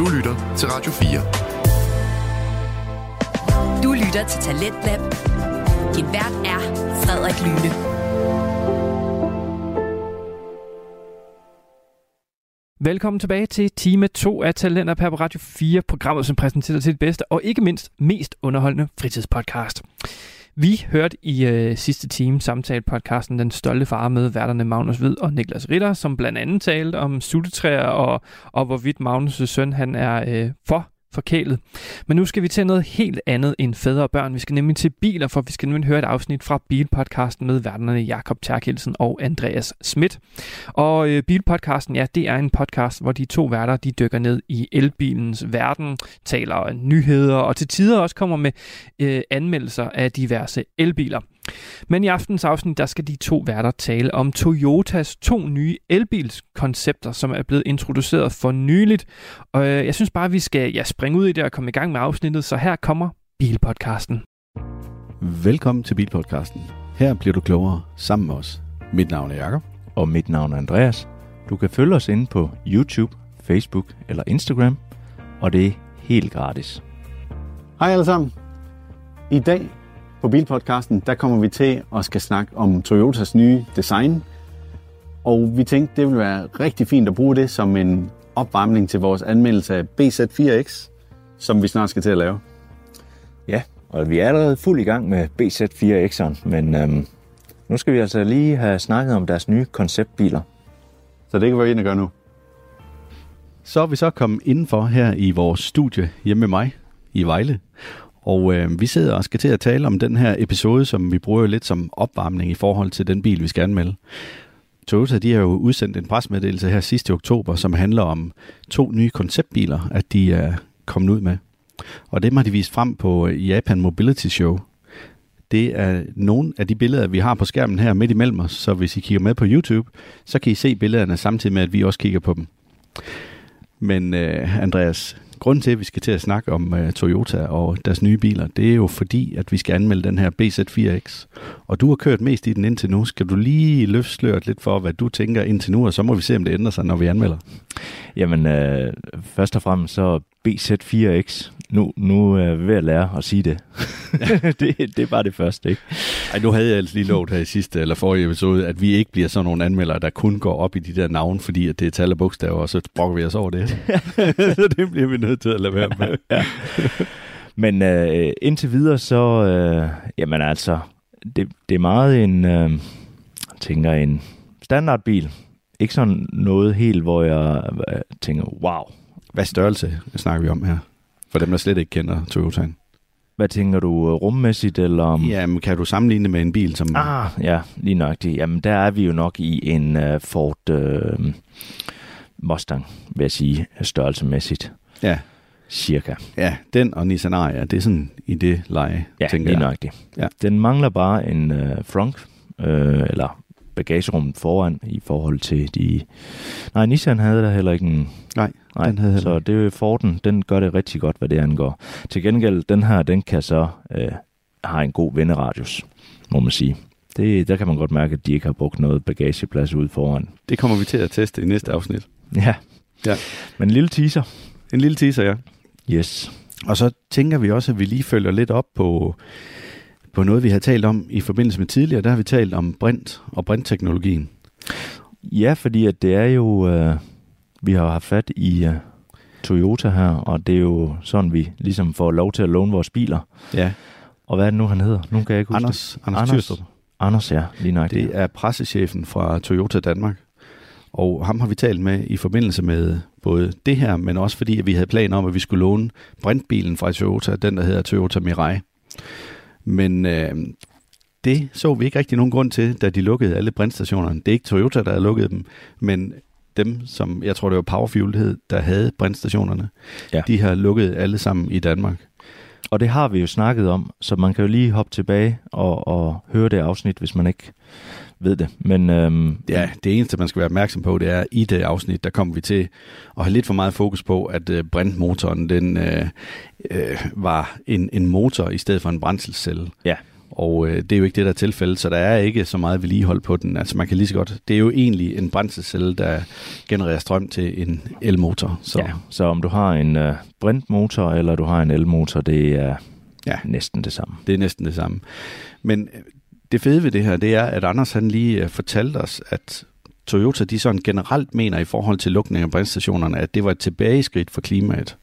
Du lytter til Radio 4. Du lytter til Talentlab. Din vært er Frederik Lyne. Velkommen tilbage til time 2 af Talenter på Radio 4, programmet som præsenterer til det bedste og ikke mindst mest underholdende fritidspodcast. Vi hørte i øh, sidste time samtale-podcasten Den Stolte Far med værterne Magnus Hvid og Niklas Ritter, som blandt andet talte om suttetræer og, og hvorvidt Magnus' søn han er øh, for forkælet. Men nu skal vi til noget helt andet end fædre og børn. Vi skal nemlig til biler, for vi skal nemlig høre et afsnit fra Bilpodcasten med værterne Jakob Terkelsen og Andreas Schmidt. Og øh, Bilpodcasten, ja, det er en podcast, hvor de to værter, de dykker ned i elbilens verden, taler nyheder og til tider også kommer med øh, anmeldelser af diverse elbiler. Men i aftens afsnit, der skal de to værter tale om Toyotas to nye elbilskoncepter, som er blevet introduceret for nyligt. Og øh, jeg synes bare, at vi skal ja, springe ud i det og komme i gang med afsnittet, så her kommer Bilpodcasten. Velkommen til Bilpodcasten. Her bliver du klogere sammen med os. Mit navn er Jakob. Og mit navn er Andreas. Du kan følge os inde på YouTube, Facebook eller Instagram, og det er helt gratis. Hej alle sammen. I dag på Bilpodcasten, der kommer vi til at skal snakke om Toyotas nye design. Og vi tænkte, det ville være rigtig fint at bruge det som en opvarmning til vores anmeldelse af BZ4X, som vi snart skal til at lave. Ja, og vi er allerede fuld i gang med BZ4X'eren, men øhm, nu skal vi altså lige have snakket om deres nye konceptbiler. Så det kan vi ind og gøre nu. Så er vi så kommet indenfor her i vores studie hjemme med mig i Vejle. Og øh, vi sidder og skal til at tale om den her episode, som vi bruger lidt som opvarmning i forhold til den bil, vi skal anmelde. Toyota de har jo udsendt en presmeddelelse her sidste oktober, som handler om to nye konceptbiler, at de er kommet ud med. Og det har de vist frem på øh, Japan Mobility Show. Det er nogle af de billeder, vi har på skærmen her midt imellem os, så hvis I kigger med på YouTube, så kan I se billederne samtidig med, at vi også kigger på dem. Men øh, Andreas, grunden til, at vi skal til at snakke om uh, Toyota og deres nye biler, det er jo fordi, at vi skal anmelde den her BZ4X. Og du har kørt mest i den indtil nu. Skal du lige løfte sløret lidt for, hvad du tænker indtil nu, og så må vi se, om det ændrer sig, når vi anmelder? Jamen, øh, først og fremmest så BZ4X. Nu, nu er jeg ved at lære at sige det. det. Det er bare det første, ikke? Ej, nu havde jeg altså lige lovet her i sidste eller forrige episode, at vi ikke bliver sådan nogle anmeldere, der kun går op i de der navne, fordi at det er tal og bogstaver, og så brokker vi os over det. så det bliver vi nødt til at lade være med. ja. Men øh, indtil videre, så, øh, jamen altså, det, det er meget en, øh, tænker en standardbil. Ikke sådan noget helt, hvor jeg øh, tænker, wow. Hvad størrelse snakker vi om her? For dem, der slet ikke kender Toyotaen. Hvad tænker du, rummæssigt, eller om... Jamen, kan du sammenligne det med en bil, som... Ah, ja, lige det. Jamen, der er vi jo nok i en uh, Ford uh, Mustang, vil jeg sige, størrelsemæssigt. Ja. Cirka. Ja, den og Nissan Ariya, det er sådan i det leje, ja, tænker lige jeg. nok det. Ja. Den mangler bare en uh, front, uh, eller bagagerummet foran i forhold til de... Nej, Nissan havde der heller ikke en... Nej, Nej, den havde så det er Forden, den gør det rigtig godt, hvad det angår. Til gengæld, den her, den kan så øh, have en god venderadius, må man sige. Det, der kan man godt mærke, at de ikke har brugt noget bagageplads ude foran. Det kommer vi til at teste i næste afsnit. Ja. Ja. Men en lille teaser. En lille teaser, ja. Yes. Og så tænker vi også, at vi lige følger lidt op på, på noget, vi har talt om i forbindelse med tidligere. Der har vi talt om brint og brintteknologien. Ja, fordi at det er jo... Øh, vi har haft fat i uh, Toyota her, og det er jo sådan, vi ligesom får lov til at låne vores biler. Ja. Og hvad er det nu, han hedder? Nu kan jeg ikke huske Anders, det. Anders, Anders Tyrstrup. Anders, ja, lige nok. Det er pressechefen fra Toyota Danmark. Og ham har vi talt med i forbindelse med både det her, men også fordi at vi havde planer om, at vi skulle låne brintbilen fra Toyota, den der hedder Toyota Mirai. Men øh, det så vi ikke rigtig nogen grund til, da de lukkede alle brintstationerne. Det er ikke Toyota, der har lukket dem, men dem, som jeg tror det var Powerfuel, hed, der havde brintstationerne, ja. de har lukket alle sammen i Danmark. Og det har vi jo snakket om, så man kan jo lige hoppe tilbage og, og høre det afsnit, hvis man ikke ved det. Men, øhm, ja, det eneste, man skal være opmærksom på, det er, i det afsnit, der kommer vi til at have lidt for meget fokus på, at øh, brintmotoren, den øh, øh, var en, en motor i stedet for en brændselscelle. Ja. Og øh, det er jo ikke det, der er tilfældet, så der er ikke så meget vedligehold på den. Altså man kan lige så godt, det er jo egentlig en brændselscelle, der genererer strøm til en elmotor. Så. Ja, så om du har en uh, brintmotor eller du har en elmotor, det er ja. næsten det samme. Det er næsten det samme. Men øh, det fede ved det her, det er, at Anders han lige øh, fortalte os, at Toyota de sådan generelt mener i forhold til lukning af brændstationerne, at det var et tilbageskridt for klimaet.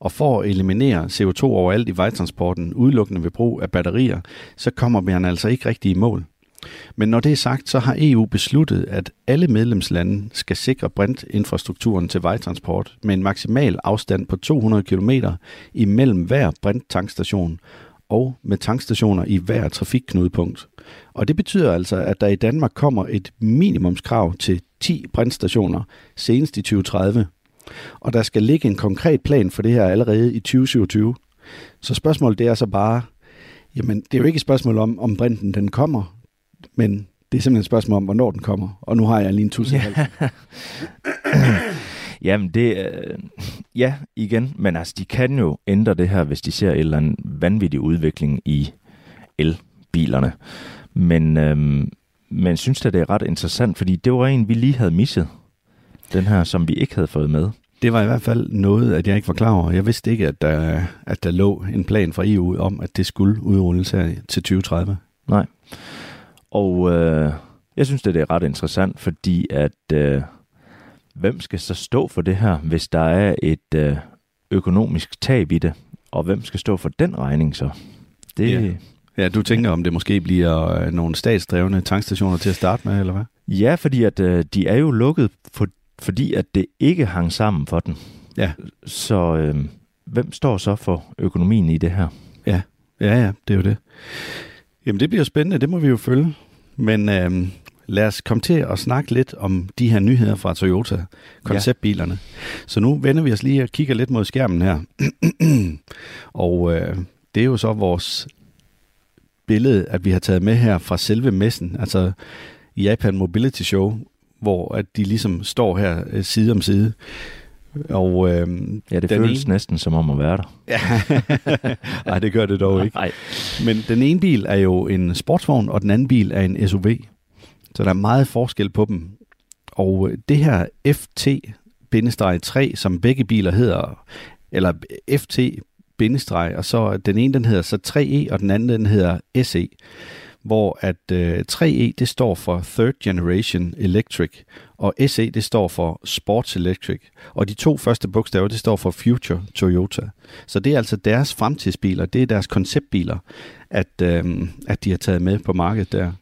Og for at eliminere CO2 overalt i vejtransporten, udelukkende ved brug af batterier, så kommer man altså ikke rigtig i mål. Men når det er sagt, så har EU besluttet, at alle medlemslande skal sikre brintinfrastrukturen til vejtransport med en maksimal afstand på 200 km imellem hver brinttanksstation og med tankstationer i hver trafikknudepunkt. Og det betyder altså, at der i Danmark kommer et minimumskrav til 10 brændstationer senest i 2030. Og der skal ligge en konkret plan for det her allerede i 2027. Så spørgsmålet det er så bare, jamen det er jo ikke et spørgsmål om, om brinten den kommer, men det er simpelthen et spørgsmål om, hvornår den kommer. Og nu har jeg lige en tusind ja. Jamen det, øh, ja igen, men altså de kan jo ændre det her, hvis de ser en eller anden vanvittig udvikling i elbilerne. Men, øhm, men synes at det er ret interessant, fordi det var en, vi lige havde misset. Den her, som vi ikke havde fået med. Det var i hvert fald noget, at jeg ikke var klar over. Jeg vidste ikke, at der, at der lå en plan fra EU om, at det skulle udrulles her til 2030. Nej. Og øh, jeg synes, det er ret interessant, fordi at øh, hvem skal så stå for det her, hvis der er et øh, økonomisk tab i det? Og hvem skal stå for den regning så? Det, ja. ja, du tænker, om det måske bliver øh, nogle statsdrevne tankstationer til at starte med, eller hvad? Ja, fordi at øh, de er jo lukket, for, fordi at det ikke hang sammen for den. Ja. Så øh, hvem står så for økonomien i det her? Ja, ja, ja, det er jo det. Jamen, det bliver spændende, det må vi jo følge. Men øh, lad os komme til at snakke lidt om de her nyheder fra Toyota, konceptbilerne. Ja. Så nu vender vi os lige og kigger lidt mod skærmen her. og øh, det er jo så vores billede, at vi har taget med her fra selve messen, altså Japan Mobility Show, hvor at de ligesom står her øh, side om side. Og, øh, ja, det føles ene... næsten som om at være der. Nej, det gør det dog ikke. Nej. Men den ene bil er jo en sportsvogn, og den anden bil er en SUV. Så der er meget forskel på dem. Og øh, det her FT-3, som begge biler hedder, eller FT og så den ene den hedder så 3E, e, og den anden den hedder SE hvor at øh, 3E e, det står for Third Generation Electric, og SE det står for Sports Electric, og de to første bogstaver det står for Future Toyota. Så det er altså deres fremtidsbiler, det er deres konceptbiler, at, øh, at de har taget med på markedet der.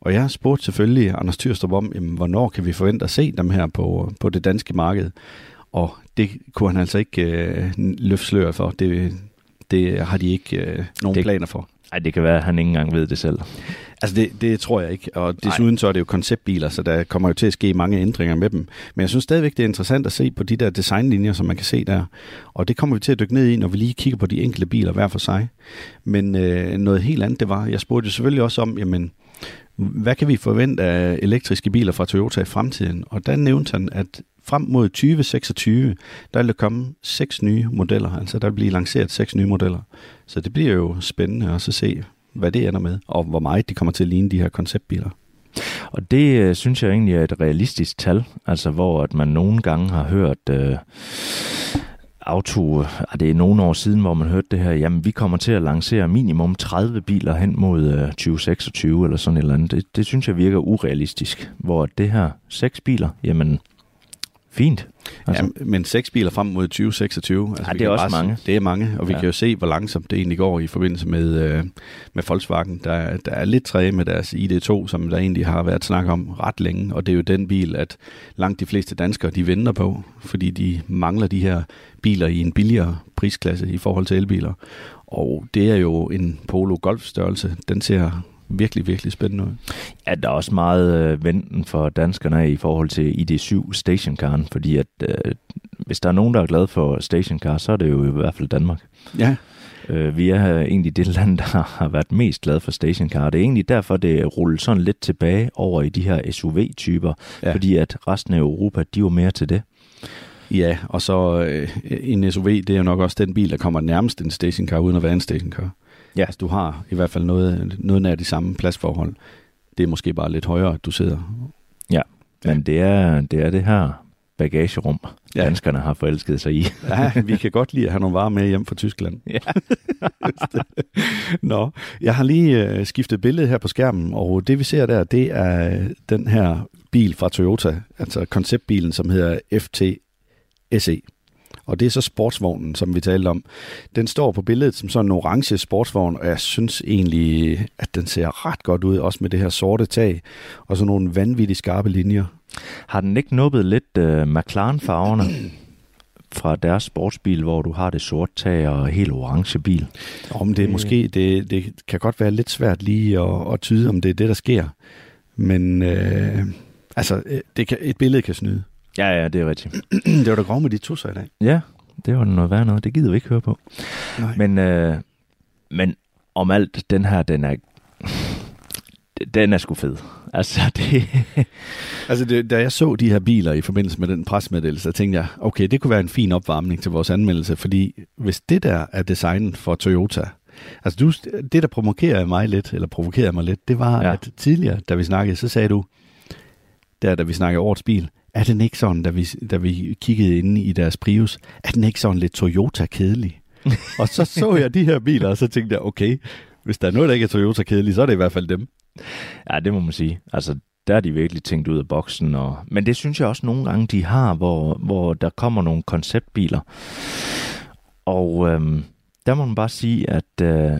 Og jeg har spurgt selvfølgelig Anders Tyrstrup om, jamen, hvornår kan vi forvente at se dem her på, på det danske marked, og det kunne han altså ikke øh, løfte slør for. Det, det har de ikke øh, nogen det, planer for. Nej, det kan være, at han ikke engang ved det selv. Altså det, det tror jeg ikke, og desuden så er det jo konceptbiler, så der kommer jo til at ske mange ændringer med dem. Men jeg synes stadigvæk, det er interessant at se på de der designlinjer, som man kan se der. Og det kommer vi til at dykke ned i, når vi lige kigger på de enkelte biler hver for sig. Men øh, noget helt andet, det var, jeg spurgte jo selvfølgelig også om, jamen, hvad kan vi forvente af elektriske biler fra Toyota i fremtiden? Og der nævnte han, at frem mod 2026, der vil der komme seks nye modeller. Altså der vil blive lanceret seks nye modeller. Så det bliver jo spændende også at se, hvad det ender med, og hvor meget de kommer til at ligne de her konceptbiler. Og det øh, synes jeg egentlig er et realistisk tal, altså hvor at man nogle gange har hørt øh, auto, øh, det er nogle år siden, hvor man hørte det her, jamen vi kommer til at lancere minimum 30 biler hen mod øh, 2026 eller sådan et eller andet. Det, det synes jeg virker urealistisk, hvor det her seks biler, jamen Fint. Altså. Ja, men seks biler frem mod 2026. Altså, ja, det er også mange. Det er mange, og vi ja. kan jo se, hvor langsomt det egentlig går i forbindelse med, øh, med Volkswagen. Der, der er lidt træge med deres ID2, som der egentlig har været snak om ret længe, og det er jo den bil, at langt de fleste danskere, de venter på, fordi de mangler de her biler i en billigere prisklasse i forhold til elbiler. Og det er jo en Polo Golf størrelse. Den ser virkelig, virkelig spændende ud. Ja, der er også meget øh, venten for danskerne i forhold til ID7 stationcaren, fordi at øh, hvis der er nogen, der er glad for stationcar, så er det jo i hvert fald Danmark. Ja. Øh, vi er egentlig det land, der har været mest glad for stationcar. Det er egentlig derfor, det ruller sådan lidt tilbage over i de her SUV-typer, ja. fordi at resten af Europa, de var mere til det. Ja, og så øh, en SUV, det er jo nok også den bil, der kommer nærmest en stationcar, uden at være en stationcar. Ja. Altså, du har i hvert fald noget, noget nær de samme pladsforhold. Det er måske bare lidt højere, at du sidder. Ja, men det er det, er det her bagagerum, Ja. ja. danskerne har forelsket sig i. Ja, vi kan godt lide at have nogle varer med hjem fra Tyskland. Ja. Nå, jeg har lige øh, skiftet billede her på skærmen, og det vi ser der, det er øh, den her bil fra Toyota, altså konceptbilen, som hedder FT SE. Og det er så sportsvognen, som vi talte om. Den står på billedet som sådan en orange sportsvogn, og jeg synes egentlig, at den ser ret godt ud, også med det her sorte tag, og så nogle vanvittigt skarpe linjer. Har den ikke nubbet lidt uh, McLaren-farverne fra deres sportsbil, hvor du har det sorte tag og helt orange bil? Om det er Det- måske, det, det kan godt være lidt svært lige at, at tyde, om det er det, der sker. Men øh, altså, øh, det kan, et billede kan snyde. Ja, ja, det er rigtigt. det var da grov med de tusser i dag. Ja, det var noget værd noget. Det gider vi ikke høre på. Nej. Men, øh, men om alt, den her, den er, den er sgu fed. Altså, det, Altså, det, da jeg så de her biler i forbindelse med den presmeddelelse, så tænkte jeg, okay, det kunne være en fin opvarmning til vores anmeldelse, fordi hvis det der er designet for Toyota, altså du, det, der provokerer mig lidt, eller provokerer mig lidt, det var. Ja. at tidligere, da vi snakkede, så sagde du, der da vi snakkede årets bil, er den ikke sådan, da vi, da vi kiggede inde i deres Prius, er den ikke sådan lidt Toyota-kedelig? og så så jeg de her biler, og så tænkte jeg, okay, hvis der er noget, der ikke er Toyota-kedelig, så er det i hvert fald dem. ja, det må man sige. Altså, der er de virkelig tænkt ud af boksen. Og, men det synes jeg også nogle gange, de har, hvor, hvor der kommer nogle konceptbiler. Og øhm, der må man bare sige, at øh,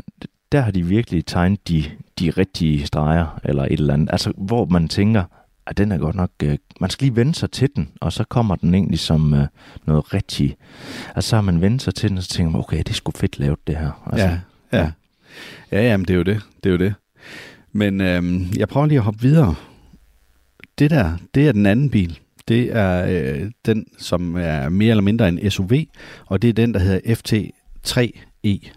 der har de virkelig tegnet de, de rigtige streger, eller et eller andet. Altså, hvor man tænker, at den er godt nok... Øh, man skal lige vende sig til den, og så kommer den egentlig som øh, noget rigtigt. Altså, så har man vendt sig til den, og så tænker man, okay, det er sgu fedt lavet, det her. Altså, ja, ja. Ja, jamen, det er jo det. Det er jo det. Men øhm, jeg prøver lige at hoppe videre. Det der, det er den anden bil. Det er øh, den, som er mere eller mindre en SUV, og det er den, der hedder FT3E.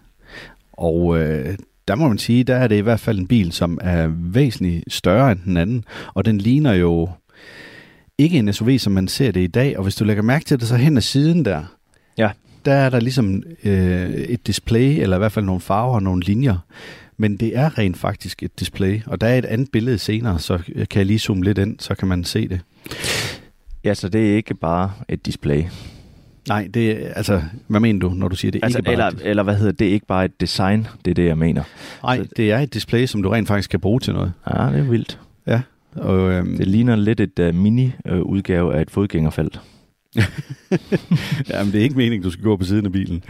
Og øh, der må man sige, der er det i hvert fald en bil, som er væsentligt større end den anden, og den ligner jo ikke en SUV, som man ser det i dag, og hvis du lægger mærke til det, så hen ad siden der, Ja. der er der ligesom øh, et display, eller i hvert fald nogle farver og nogle linjer, men det er rent faktisk et display, og der er et andet billede senere, så kan jeg lige zoome lidt ind, så kan man se det. ja, så det er ikke bare et display. Nej, det altså, hvad mener du, når du siger det Altså, ikke bare eller, et- eller hvad hedder det? Ikke bare et design, det er det, jeg mener. Nej, det er et display, som du rent faktisk kan bruge til noget. Ja, det er vildt. Og, øhm, Det ligner lidt et uh, mini-udgave af et fodgængerfelt. jamen, det er ikke meningen, du skal gå på siden af bilen.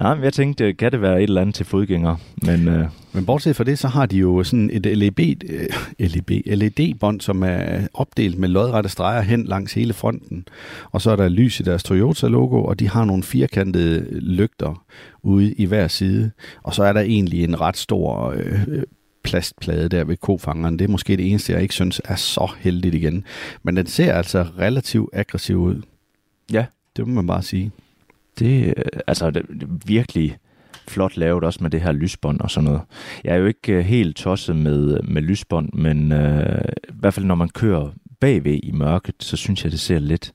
Nej, men jeg tænkte, kan det være et eller andet til fodgængere? Men uh, Men bortset fra det, så har de jo sådan et LED, øh, LED, LED-bånd, som er opdelt med lodrette streger hen langs hele fronten. Og så er der lys i deres Toyota-logo, og de har nogle firkantede lygter ude i hver side. Og så er der egentlig en ret stor øh, øh, plastplade der ved kofangeren. Det er måske det eneste, jeg ikke synes er så heldigt igen. Men den ser altså relativt aggressiv ud. Ja. Det må man bare sige. det, øh, altså, det, det virkelig flot lavet også med det her lysbånd og sådan noget. Jeg er jo ikke uh, helt tosset med, med lysbånd, men uh, i hvert fald når man kører bagved i mørket, så synes jeg, det ser lidt...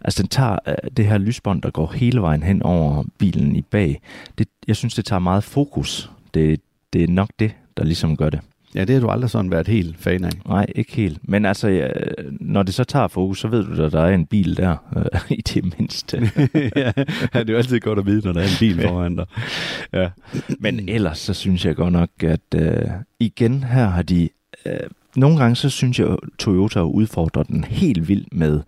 Altså, den tager uh, det her lysbånd, der går hele vejen hen over bilen i bag. Det, jeg synes, det tager meget fokus. Det, det er nok det, der ligesom gør det. Ja, det har du aldrig sådan været helt fan af. Nej, ikke helt. Men altså, ja, når det så tager fokus, så ved du, at der er en bil der, øh, i det mindste. ja, det er jo altid godt at vide, når der er en bil foran dig. ja. Men ellers, så synes jeg godt nok, at øh, igen her har de... Øh, nogle gange, så synes jeg, at Toyota udfordrer den helt vildt med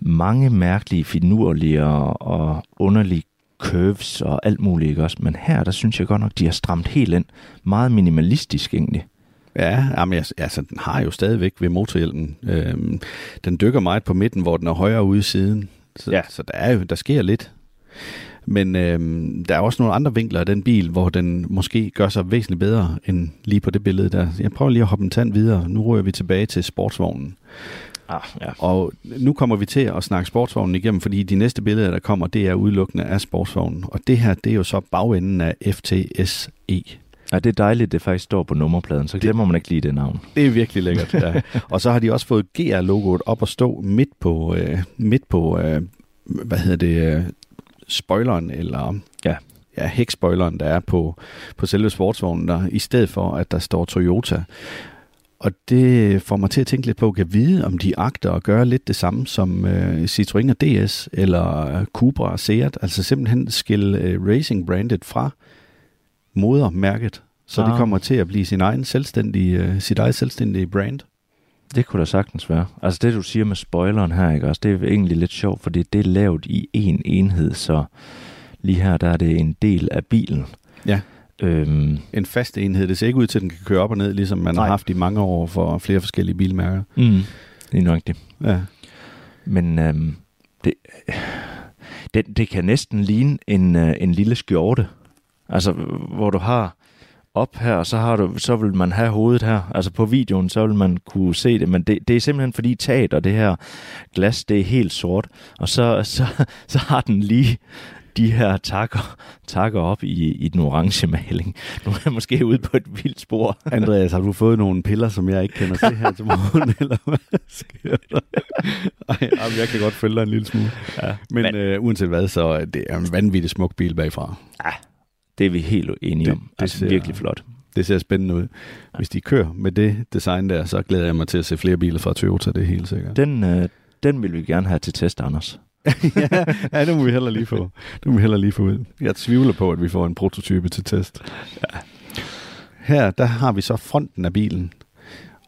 mange mærkelige, finurlige og, og underlige curves og alt muligt, ikke også? Men her, der synes jeg godt nok, de har stramt helt ind. Meget minimalistisk egentlig. Ja, jamen, jeg- altså, den har jo stadigvæk ved motorhjelmen. Øhm, den dykker meget på midten, hvor den er højere ude i siden. Så, Ja. så der, er jo, der sker lidt. Men øhm, der er også nogle andre vinkler af den bil, hvor den måske gør sig væsentligt bedre end lige på det billede der. Jeg prøver lige at hoppe en tand videre. Nu rører vi tilbage til sportsvognen. Ah, ja. Og nu kommer vi til at snakke sportsvognen igennem, fordi de næste billeder, der kommer, det er udelukkende af sportsvognen. Og det her, det er jo så bagenden af FTSE. Ja, det er dejligt, det faktisk står på nummerpladen, så glemmer man ikke lige det navn. Det er virkelig lækkert, ja. Og så har de også fået GR-logoet op at stå midt på, øh, midt på øh, hvad hedder det, øh, spoileren, eller Ja. ja, hækspoileren, der er på, på selve sportsvognen, der, i stedet for, at der står Toyota. Og det får mig til at tænke lidt på, at vide, om de agter at gøre lidt det samme som øh, Citroën og DS, eller Cupra og Seat, altså simpelthen skille øh, racing-brandet fra modermærket, så ah. det kommer til at blive sin egen selvstændige, øh, sit eget selvstændige brand. Det kunne da sagtens være. Altså det, du siger med spoileren her, ikke også, det er egentlig lidt sjovt, fordi det er lavet i en enhed, så lige her, der er det en del af bilen. Ja. Øhm, en fast enhed. Det ser ikke ud til, at den kan køre op og ned, ligesom man nej. har haft i mange år for flere forskellige bilmærker. Mm, det er nok det. Ja. Men øhm, det, det, det kan næsten ligne en, øh, en lille skjorte. Altså, hvor du har op her, og så, har du, så vil man have hovedet her. Altså på videoen, så vil man kunne se det, men det, det er simpelthen fordi taget og det her glas, det er helt sort, og så, så, så har den lige de her takker, takker op i, i den orange maling. Nu er jeg måske ude på et vildt spor. Andreas, har du fået nogle piller, som jeg ikke kender til her til morgen, eller hvad sker der? Ej, jeg kan godt følge dig en lille smule. Ja, men men øh, uanset hvad, så det er en vanvittig smuk bil bagfra. Ja, det er vi helt enige det, om. Det altså ser, virkelig flot. Det ser spændende ud. Hvis de kører med det design der, så glæder jeg mig til at se flere biler fra Toyota, det er helt sikkert. Den, øh, den vil vi gerne have til test, Anders. ja, ja, det må vi heller lige få. Det må vi heller lige få ud. Jeg tvivler på, at vi får en prototype til test. Ja. Her, der har vi så fronten af bilen.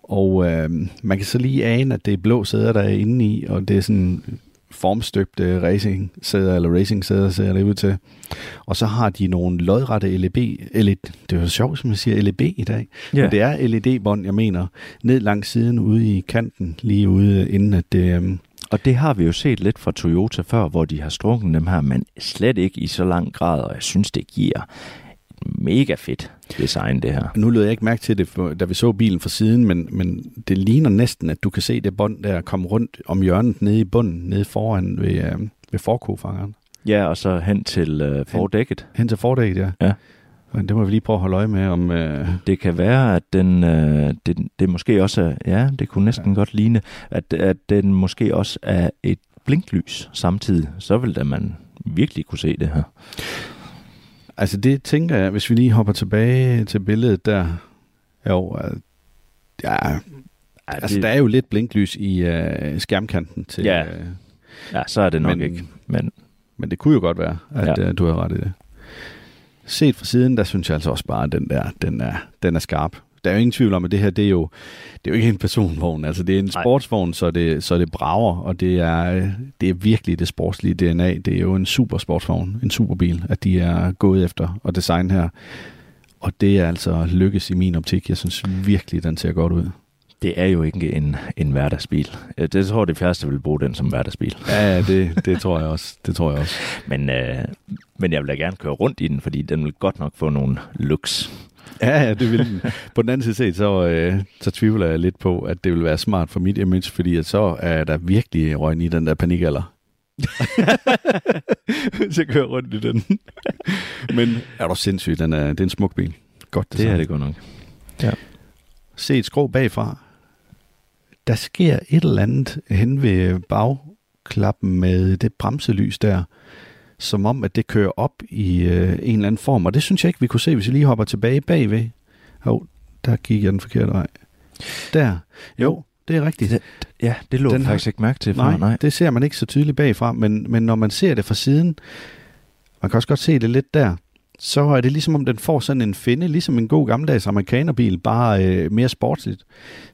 Og øh, man kan så lige ane, at det er blå sæder, der er inde i, og det er sådan formstøbte racing sæder eller racing sæder ser det ud til. Og så har de nogle lodrette LED, LED det er jo sjovt, som man siger LED i dag, yeah. men det er LED-bånd, jeg mener, ned langs siden ude i kanten, lige ude inden at det... Um... Og det har vi jo set lidt fra Toyota før, hvor de har strukket dem her, men slet ikke i så lang grad, og jeg synes, det giver mega fedt design, det her. Nu lød jeg ikke mærke til det, da vi så bilen fra siden, men, men det ligner næsten, at du kan se det bånd der komme rundt om hjørnet nede i bunden, nede foran ved, øh, ved forkofangeren. Ja, og så hen til øh, fordækket. Hen, hen til fordækket, ja. Ja. Men det må vi lige prøve at holde øje med. om. Øh... Det kan være, at den, øh, det, det måske også er, ja, det kunne næsten ja. godt ligne, at, at den måske også er et blinklys samtidig. Så vil da man virkelig kunne se det her. Altså det tænker jeg, hvis vi lige hopper tilbage til billedet der. Jo, ja, altså det, der er jo lidt blinklys i uh, skærmkanten til... Ja. Uh, ja, så er det nok men, ikke. Men, men det kunne jo godt være, at ja. uh, du har ret i det. Set fra siden, der synes jeg altså også bare, at den der, den er, den er skarp der er jo ingen tvivl om, at det her, det er jo, det er jo ikke en personvogn. Altså, det er en sportsvogn, så det, så det brager, og det er, det er virkelig det sportslige DNA. Det er jo en super sportsvogn, en superbil, at de er gået efter at designe her. Og det er altså lykkes i min optik. Jeg synes virkelig, den ser godt ud. Det er jo ikke en, en hverdagsbil. Det tror jeg, de færreste vil bruge den som hverdagsbil. Ja, det, det tror jeg også. Det tror jeg også. Men, øh, men jeg vil da gerne køre rundt i den, fordi den vil godt nok få nogle looks. Ja, ja, det vil den. På den anden side set, så, øh, så tvivler jeg lidt på, at det vil være smart for mit image, fordi at så er der virkelig røgn i den der panikalder. så kører rundt i den. Men er du sindssyg, den er, det er en smuk bil. Godt det, det er det godt nok. Ja. Se et skrå bagfra. Der sker et eller andet hen ved bagklappen med det bremselys der som om, at det kører op i øh, en eller anden form. Og det synes jeg ikke, vi kunne se, hvis vi lige hopper tilbage bagved. Hov, der gik jeg den forkerte vej. Der. Jo, det er rigtigt. Det, ja, det lå den faktisk har, ikke mærke til. Nej, nej, det ser man ikke så tydeligt bagfra, men, men når man ser det fra siden, man kan også godt se det lidt der, så er det ligesom om den får sådan en finde, ligesom en god gammeldags amerikanerbil, bare øh, mere sportsligt.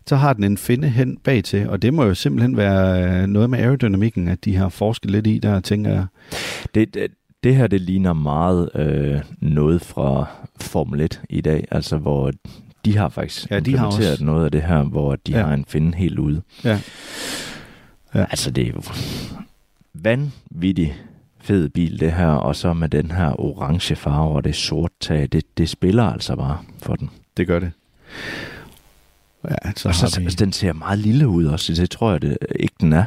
Så har den en finde hen bag til, og det må jo simpelthen være øh, noget med aerodynamikken, at de har forsket lidt i, der tænker jeg. Det, det, det her, det ligner meget øh, noget fra Formel 1 i dag, altså hvor de har faktisk ja, de har også... noget af det her, hvor de ja. har en finde helt ude. Ja. ja. Altså, det er jo vanvittigt fed bil, det her, og så med den her orange farve og det sort tag, det, det spiller altså bare for den. Det gør det. Ja, så og så, vi... den ser meget lille ud også, det tror jeg det, ikke den er,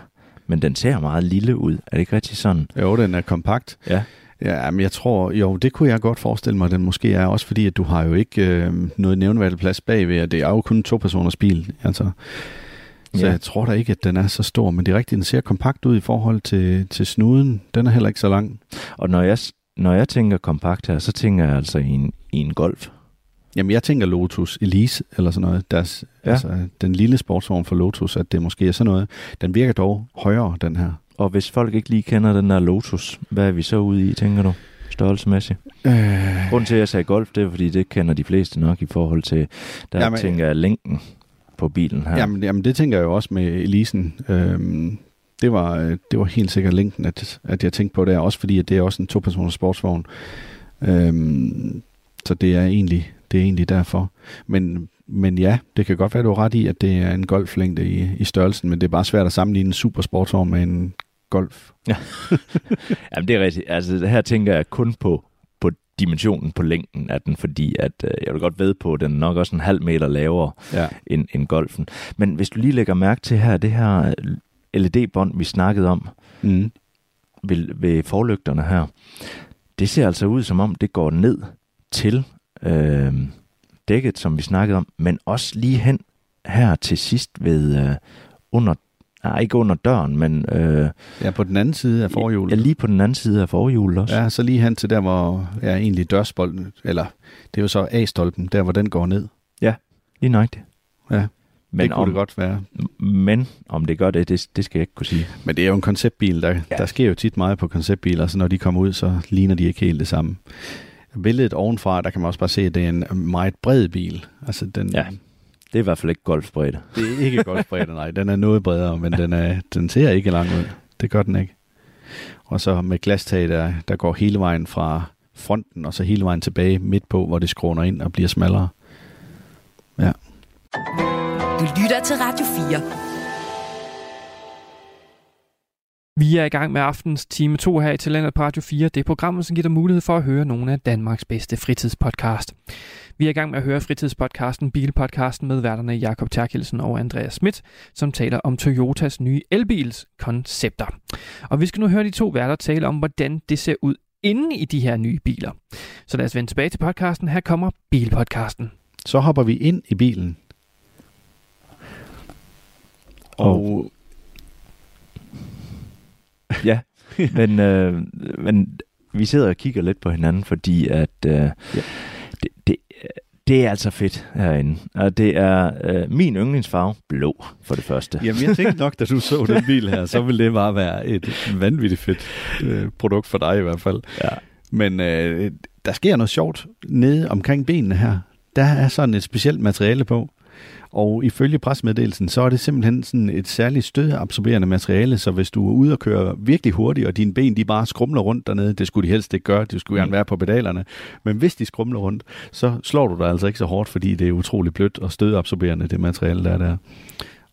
men den ser meget lille ud. Er det ikke rigtig sådan? Jo, den er kompakt. Ja. Ja, men jeg tror, jo, det kunne jeg godt forestille mig, den måske er også fordi, at du har jo ikke øh, noget nævneværdigt plads bagved, og det er jo kun to personers bil. Altså, så ja. jeg tror da ikke, at den er så stor, men det er rigtigt, den ser kompakt ud i forhold til, til snuden. Den er heller ikke så lang. Og når jeg når jeg tænker kompakt her, så tænker jeg altså i en, i en Golf. Jamen, jeg tænker Lotus Elise, eller sådan noget. Deres, Ja. Altså, den lille sportsvogn for Lotus, at det måske er sådan noget. Den virker dog højere, den her. Og hvis folk ikke lige kender den der Lotus, hvad er vi så ude i, tænker du? Størrelsemæssigt. Øh, Grunden til, at jeg sagde golf, det er, fordi det kender de fleste nok i forhold til, der jamen, tænker jeg længden på bilen her. jamen, jamen, det tænker jeg jo også med Elisen. Øhm, det, var, øh, det var helt sikkert længden, at, at jeg tænkte på det, også fordi at det er også en to-personers sportsvogn. Øhm, så det er egentlig det er egentlig derfor. Men, men ja, det kan godt være, du har ret i, at det er en golflængde i, i størrelsen, men det er bare svært at sammenligne en supersportsvogn med en golf. Jamen, det er rigtigt. Altså, her tænker jeg kun på dimensionen på længden af den, fordi at, øh, jeg vil godt ved på, at den er nok også en halv meter lavere Ja. end, end golfen. Men hvis du lige lægger mærke til her, det her LED-bånd, vi snakkede om Mm. ved, ved forlygterne her, det ser altså ud som om, det går ned til øh, dækket, som vi snakkede om, men også lige hen her til sidst ved øh, under, nej, ikke under døren, men øh, ja, på den anden side af forhjulet. ja, lige på den anden side af forhjulet også. Ja, så lige hen til der, hvor ja, egentlig dørspolden, eller det er jo så A-stolpen, der hvor den går ned. Lige nøjagtigt. Ja, Men det kunne om, det godt være. Men om det gør det, det, det skal jeg ikke kunne sige. Men det er jo en konceptbil. Der, Ja. ja. der sker jo tit meget på konceptbiler, så når de kommer ud, så ligner de ikke helt det samme. Billedet ovenfra, der kan man også bare se, at det er en meget bred bil. Altså, den, Ja. Det er i hvert fald ikke golfbredde. Det er ikke golfbredde, nej. Den er noget bredere, men den, er, den ser ikke lang ud. Det gør den ikke. Og så med glastag, der, der går hele vejen fra fronten, og så hele vejen tilbage midt på, hvor det skråner ind og bliver smallere. Ja. Du lytter til Radio 4. Vi er i gang med aftens time 2 her i Talentet på Radio 4. Det er programmet, som giver dig mulighed for at høre nogle af Danmarks bedste fritidspodcast. Vi er i gang med at høre fritidspodcasten Bilpodcasten med værterne Jakob Terkelsen og Andreas Schmidt, som taler om Toyotas nye elbils koncepter. Og vi skal nu høre de to værter tale om, hvordan det ser ud inde i de her nye biler. Så lad os vende tilbage til podcasten. Her kommer Bilpodcasten. Så hopper vi ind i bilen. Og Ja, men, øh, men vi sidder og kigger lidt på hinanden, fordi at øh, ja. det, det, det er altså fedt herinde. Og det er øh, min yndlingsfarve, blå, for det første. Jamen, jeg tænkte nok, da du så den bil her, så ville det bare være et vanvittigt fedt øh, produkt for dig i hvert fald. Ja. Men øh, der sker noget sjovt nede omkring benene her. Der er sådan et specielt materiale på. Og ifølge presmeddelelsen, så er det simpelthen sådan et særligt stødabsorberende materiale, så hvis du er ude og køre virkelig hurtigt, og dine ben de bare skrumler rundt dernede, det skulle de helst ikke gøre, de skulle gerne Mm. være på pedalerne, men hvis de skrumler rundt, så slår du dig altså ikke så hårdt, fordi det er utrolig blødt og stødabsorberende, det materiale, der er der.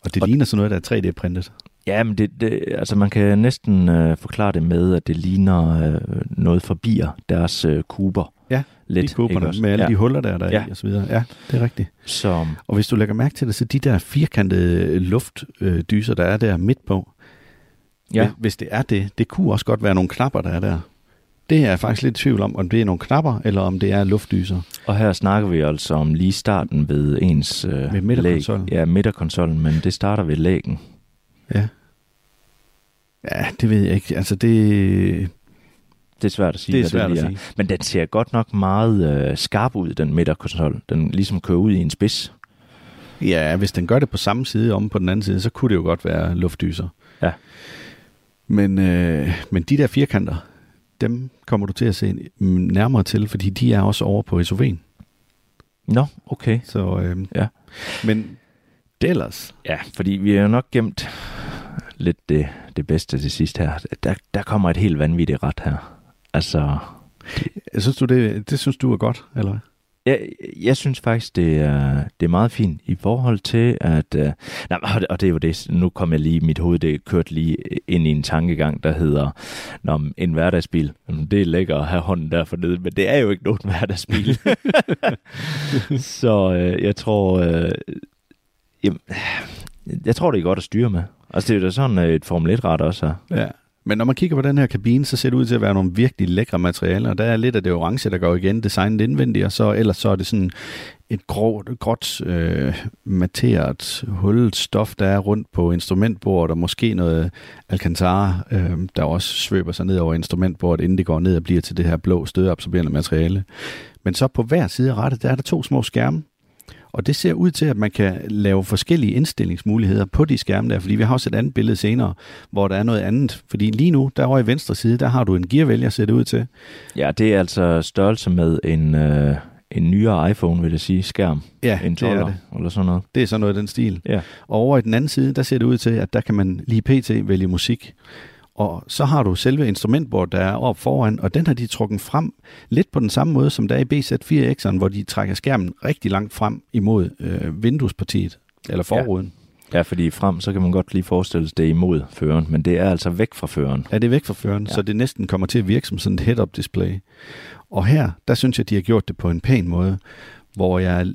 Og det Og- ligner sådan noget, der er 3D-printet. Ja, men det, det, altså man kan næsten øh, forklare det med, at det ligner øh, noget forbier deres øh, kuber. Ja, Lidt, de ikke også? med alle ja. de huller, der er der Ja. i og så videre. Ja, det er rigtigt. Så Og hvis du lægger mærke til det, så de der firkantede luftdyser, der er der midt på, ja, hvis, hvis det er det, det kunne også godt være nogle knapper, der er der. Det er jeg faktisk lidt i tvivl om, om det er nogle knapper, eller om det er luftdyser. og her snakker vi altså om lige starten ved ens øh, Ved midterkonsollen. læg. Ja, midterkonsollen, men det starter ved lægen. Ja. Ja, det ved jeg ikke. Altså, det, Det er svært at sige, det er svært det at sige. Men den ser godt nok meget øh, skarp ud, den midterkonsol. Den ligesom kører ud i en spids. Ja, hvis den gør det på samme side om på den anden side, så kunne det jo godt være luftdyser. Ja. Men, øh, men de der firkanter, dem kommer du til at se nærmere til, fordi de er også over på SUV'en. Nå, okay. Så, øh, Ja. Men det ellers, Ja, fordi vi har jo nok gemt lidt det, det bedste til sidst her. Der, der kommer et helt vanvittigt ret her. Altså, synes du det, det synes du er godt, eller hvad? jeg, jeg synes faktisk, det er, det er meget fint i forhold til, at... Øh, nej, og, det, det er jo det, nu kom jeg lige, mit hoved, det kørte lige ind i en tankegang, der hedder, Nå, men en hverdagsbil, det er lækker at have hånden der for nede, men det er jo ikke nogen hverdagsbil. Så øh, jeg tror... Øh, jamen, jeg tror, det er godt at styre med. Altså, det er jo da sådan, øh, et Formel 1-ret også er. Ja. Men når man kigger på den her kabine, så ser det ud til at være nogle virkelig lækre materialer. Der er lidt af det orange, der går igen, designet indvendigt, og så ellers så er det sådan et gråt, gråt øh, materet, hullet stof, der er rundt på instrumentbordet, og måske noget Alcantara, øh, der også svøber sig ned over instrumentbordet, inden det går ned og bliver til det her blå stødeabsorberende materiale. Men så på hver side af rettet, der er der to små skærme, og det ser ud til, at man kan lave forskellige indstillingsmuligheder på de skærme der, fordi vi har også et andet billede senere, hvor der er noget andet. Fordi lige nu, derovre i venstre side, der har du en gearvælger, ser det ud til. Ja, det er altså størrelse med en, øh, en nyere iPhone, vil jeg sige, skærm. Ja, en det er 12'er det. eller sådan noget. Det er sådan noget i den stil. Ja. Og over i den anden side, der ser det ud til, at der kan man lige pt. vælge musik. Og så har du selve instrumentbordet, der er op foran, og den har de trukket frem lidt på den samme måde, som der er i BZ4X'eren, hvor de trækker skærmen rigtig langt frem imod øh, vinduespartiet, eller forruden. Ja, fordi frem, så kan man godt lige forestille sig, det er imod føreren, men det er altså væk fra føreren. Ja, det er væk fra føreren, Ja. ja. så det næsten kommer til at virke som sådan et head-up display. Og her, der synes jeg, de har gjort det på en pæn måde, hvor jeg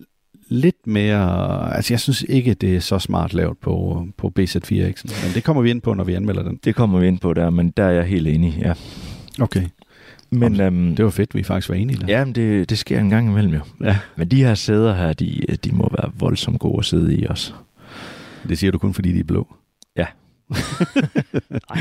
lidt mere... Altså, jeg synes ikke, det er så smart lavet på, på BZ4X'en, men det kommer vi ind på, når vi anmelder den. Det kommer vi ind på der, men der er jeg helt enig, ja. Okay. Men øhm, Det var fedt, vi faktisk var enige der. ja, men det, det sker en gang imellem jo. ja. Men de her sæder her, de, de må være voldsomt gode at sidde i også. Det siger du kun, fordi de er blå. Ej.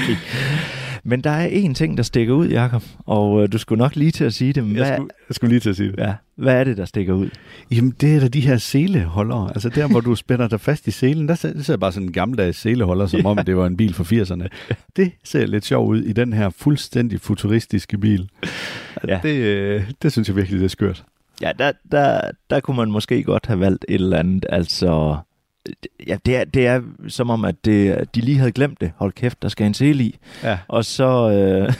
Men der er en ting, der stikker ud, Jakob, og øh, du skulle nok lige til at sige det. men Hvad, Jeg skulle, jeg skulle lige til at sige det. ja, hvad er det, der stikker ud? Jamen, det er da de her seleholdere. Altså der, hvor du spænder dig fast i selen, der ser, det ser bare sådan en gammeldags seleholder, som om det var en bil fra 80'erne. Det ser lidt sjovt ud i den her fuldstændig futuristiske bil. Ja. Det, øh, det synes jeg virkelig, det er skørt. Ja, der, der, der kunne man måske godt have valgt et eller andet, altså... Ja, det er, det er som om, at det, de lige havde glemt det. Hold kæft, der skal en sele i. Ja, Og så... Øh,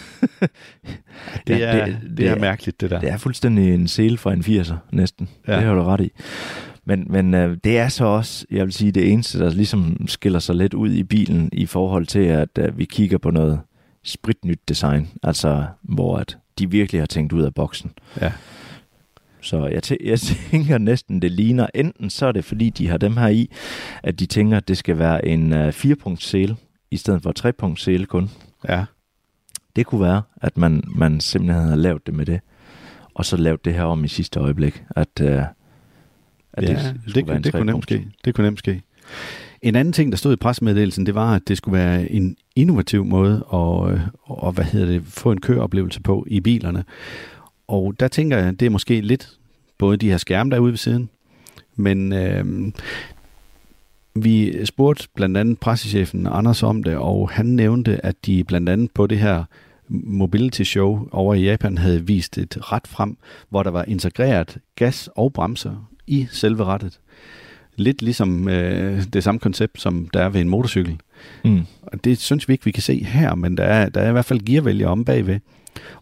det, ja, er, det, det, er mærkeligt, det der. Det er fuldstændig en sele fra en 80'er, næsten. Ja. Det har du ret i. Men, men øh, det er så også, jeg vil sige, det eneste, der ligesom skiller sig lidt ud i bilen i forhold til, at øh, vi kigger på noget spritnyt design. Altså, hvor at de virkelig har tænkt ud af boksen. Ja. Så jeg, tæ- jeg tænker næsten, det ligner, enten så er det, fordi de har dem her i, at de tænker, at det skal være en øh, 4-punkt sele, i stedet for 3-punkt sele kun. Ja. Det kunne være, at man, man simpelthen havde lavet det med det, og så lavet det her om i sidste øjeblik, at, øh, at ja, det, skulle det, være kunne, en det kunne nemt ske. Det kunne nemt ske. En anden ting, der stod i pressemeddelelsen, det var, at det skulle være en innovativ måde at, øh, og, hvad hedder det, få en køreoplevelse på i bilerne. Og der tænker jeg, det er måske lidt både de her skærme, derude ved siden, men øh, vi spurgte blandt andet pressechefen Anders om det, og han nævnte, at de blandt andet på det her mobility show over i Japan havde vist et ret frem, hvor der var integreret gas og bremser i selve rettet. Lidt ligesom øh, det samme koncept, som der er ved en motorcykel. Mm. Og det synes vi ikke, vi kan se her, men der er, der er i hvert fald gearvælger om bagved.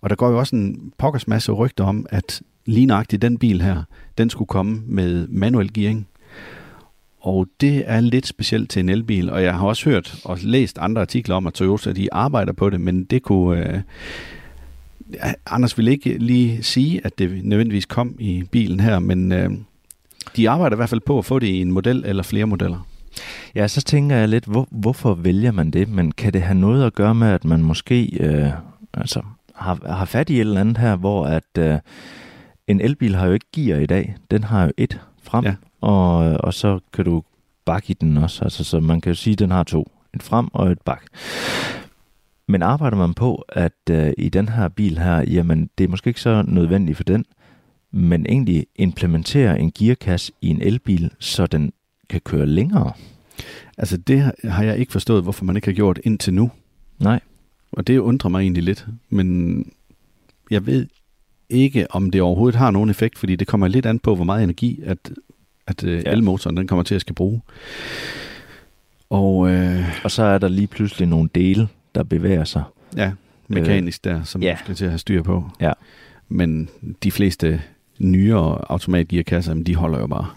Og der går jo også en pokkers masse rygter om, at lige nøjagtigt den bil her, den skulle komme med manuel gearing. Og det er lidt specielt til en elbil, og jeg har også hørt og læst andre artikler om, at Toyota de arbejder på det, men det kunne... Øh, Anders ville ikke lige sige, at det nødvendigvis kom i bilen her, men øh, de arbejder i hvert fald på at få det i en model eller flere modeller. Ja, så tænker jeg lidt, hvor, hvorfor vælger man det? Men kan det have noget at gøre med, at man måske øh, altså, har, har fat i et eller andet her, hvor at øh, en elbil har jo ikke gear i dag. Den har jo et frem, ja. Og, og så kan du bakke i den også. Altså, så man kan jo sige, at den har to. Et frem og et bak. Men arbejder man på, at øh, i den her bil her, jamen det er måske ikke så nødvendigt for den, men egentlig implementere en gearkasse i en elbil, så den kan køre længere. Altså det har jeg ikke forstået, hvorfor man ikke har gjort indtil nu. Nej. Og det undrer mig egentlig lidt. Men jeg ved ikke, om det overhovedet har nogen effekt, fordi det kommer lidt an på, hvor meget energi, at, at ja. Ja. elmotoren den kommer til at skal bruge. Og øh, Og så er der lige pludselig nogle dele, der bevæger sig. ja, mekanisk der, som ja. skal til at have styr på. Ja. Men de fleste nyere automatgearkasser, de holder jo bare.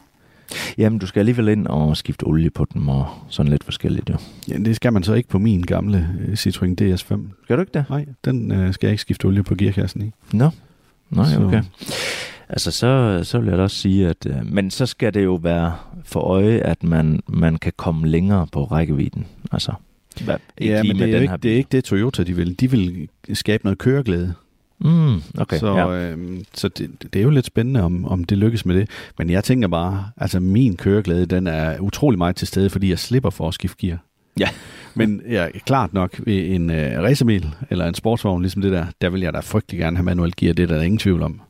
Jamen, du skal alligevel ind og skifte olie på dem og sådan lidt forskelligt. Jo. Ja, det skal man så ikke på min gamle øh, Citroën DS5. Skal du ikke det? Nej, den øh, skal jeg ikke skifte olie på gearkassen i. Nå. Nej, Så- okay. Altså, så, så vil jeg da også sige, at... Øh, men så skal det jo være for øje, at man, man kan komme længere på rækkevidden. Altså, Hvad, ja, men det er, ikke, her det er ikke det Toyota, de vil. De vil skabe noget køreglæde. Mm, okay, så ja. øhm, så det, det er jo lidt spændende, om, om det lykkes med det. Men jeg tænker bare, altså min køreglæde, den er utrolig meget til stede, fordi jeg slipper for at skifte gear. Ja. Men ja, klart nok, en øh, racerbil eller en sportsvogn, ligesom det der, der vil jeg da frygtelig gerne have manuel gear, det er der ingen tvivl om.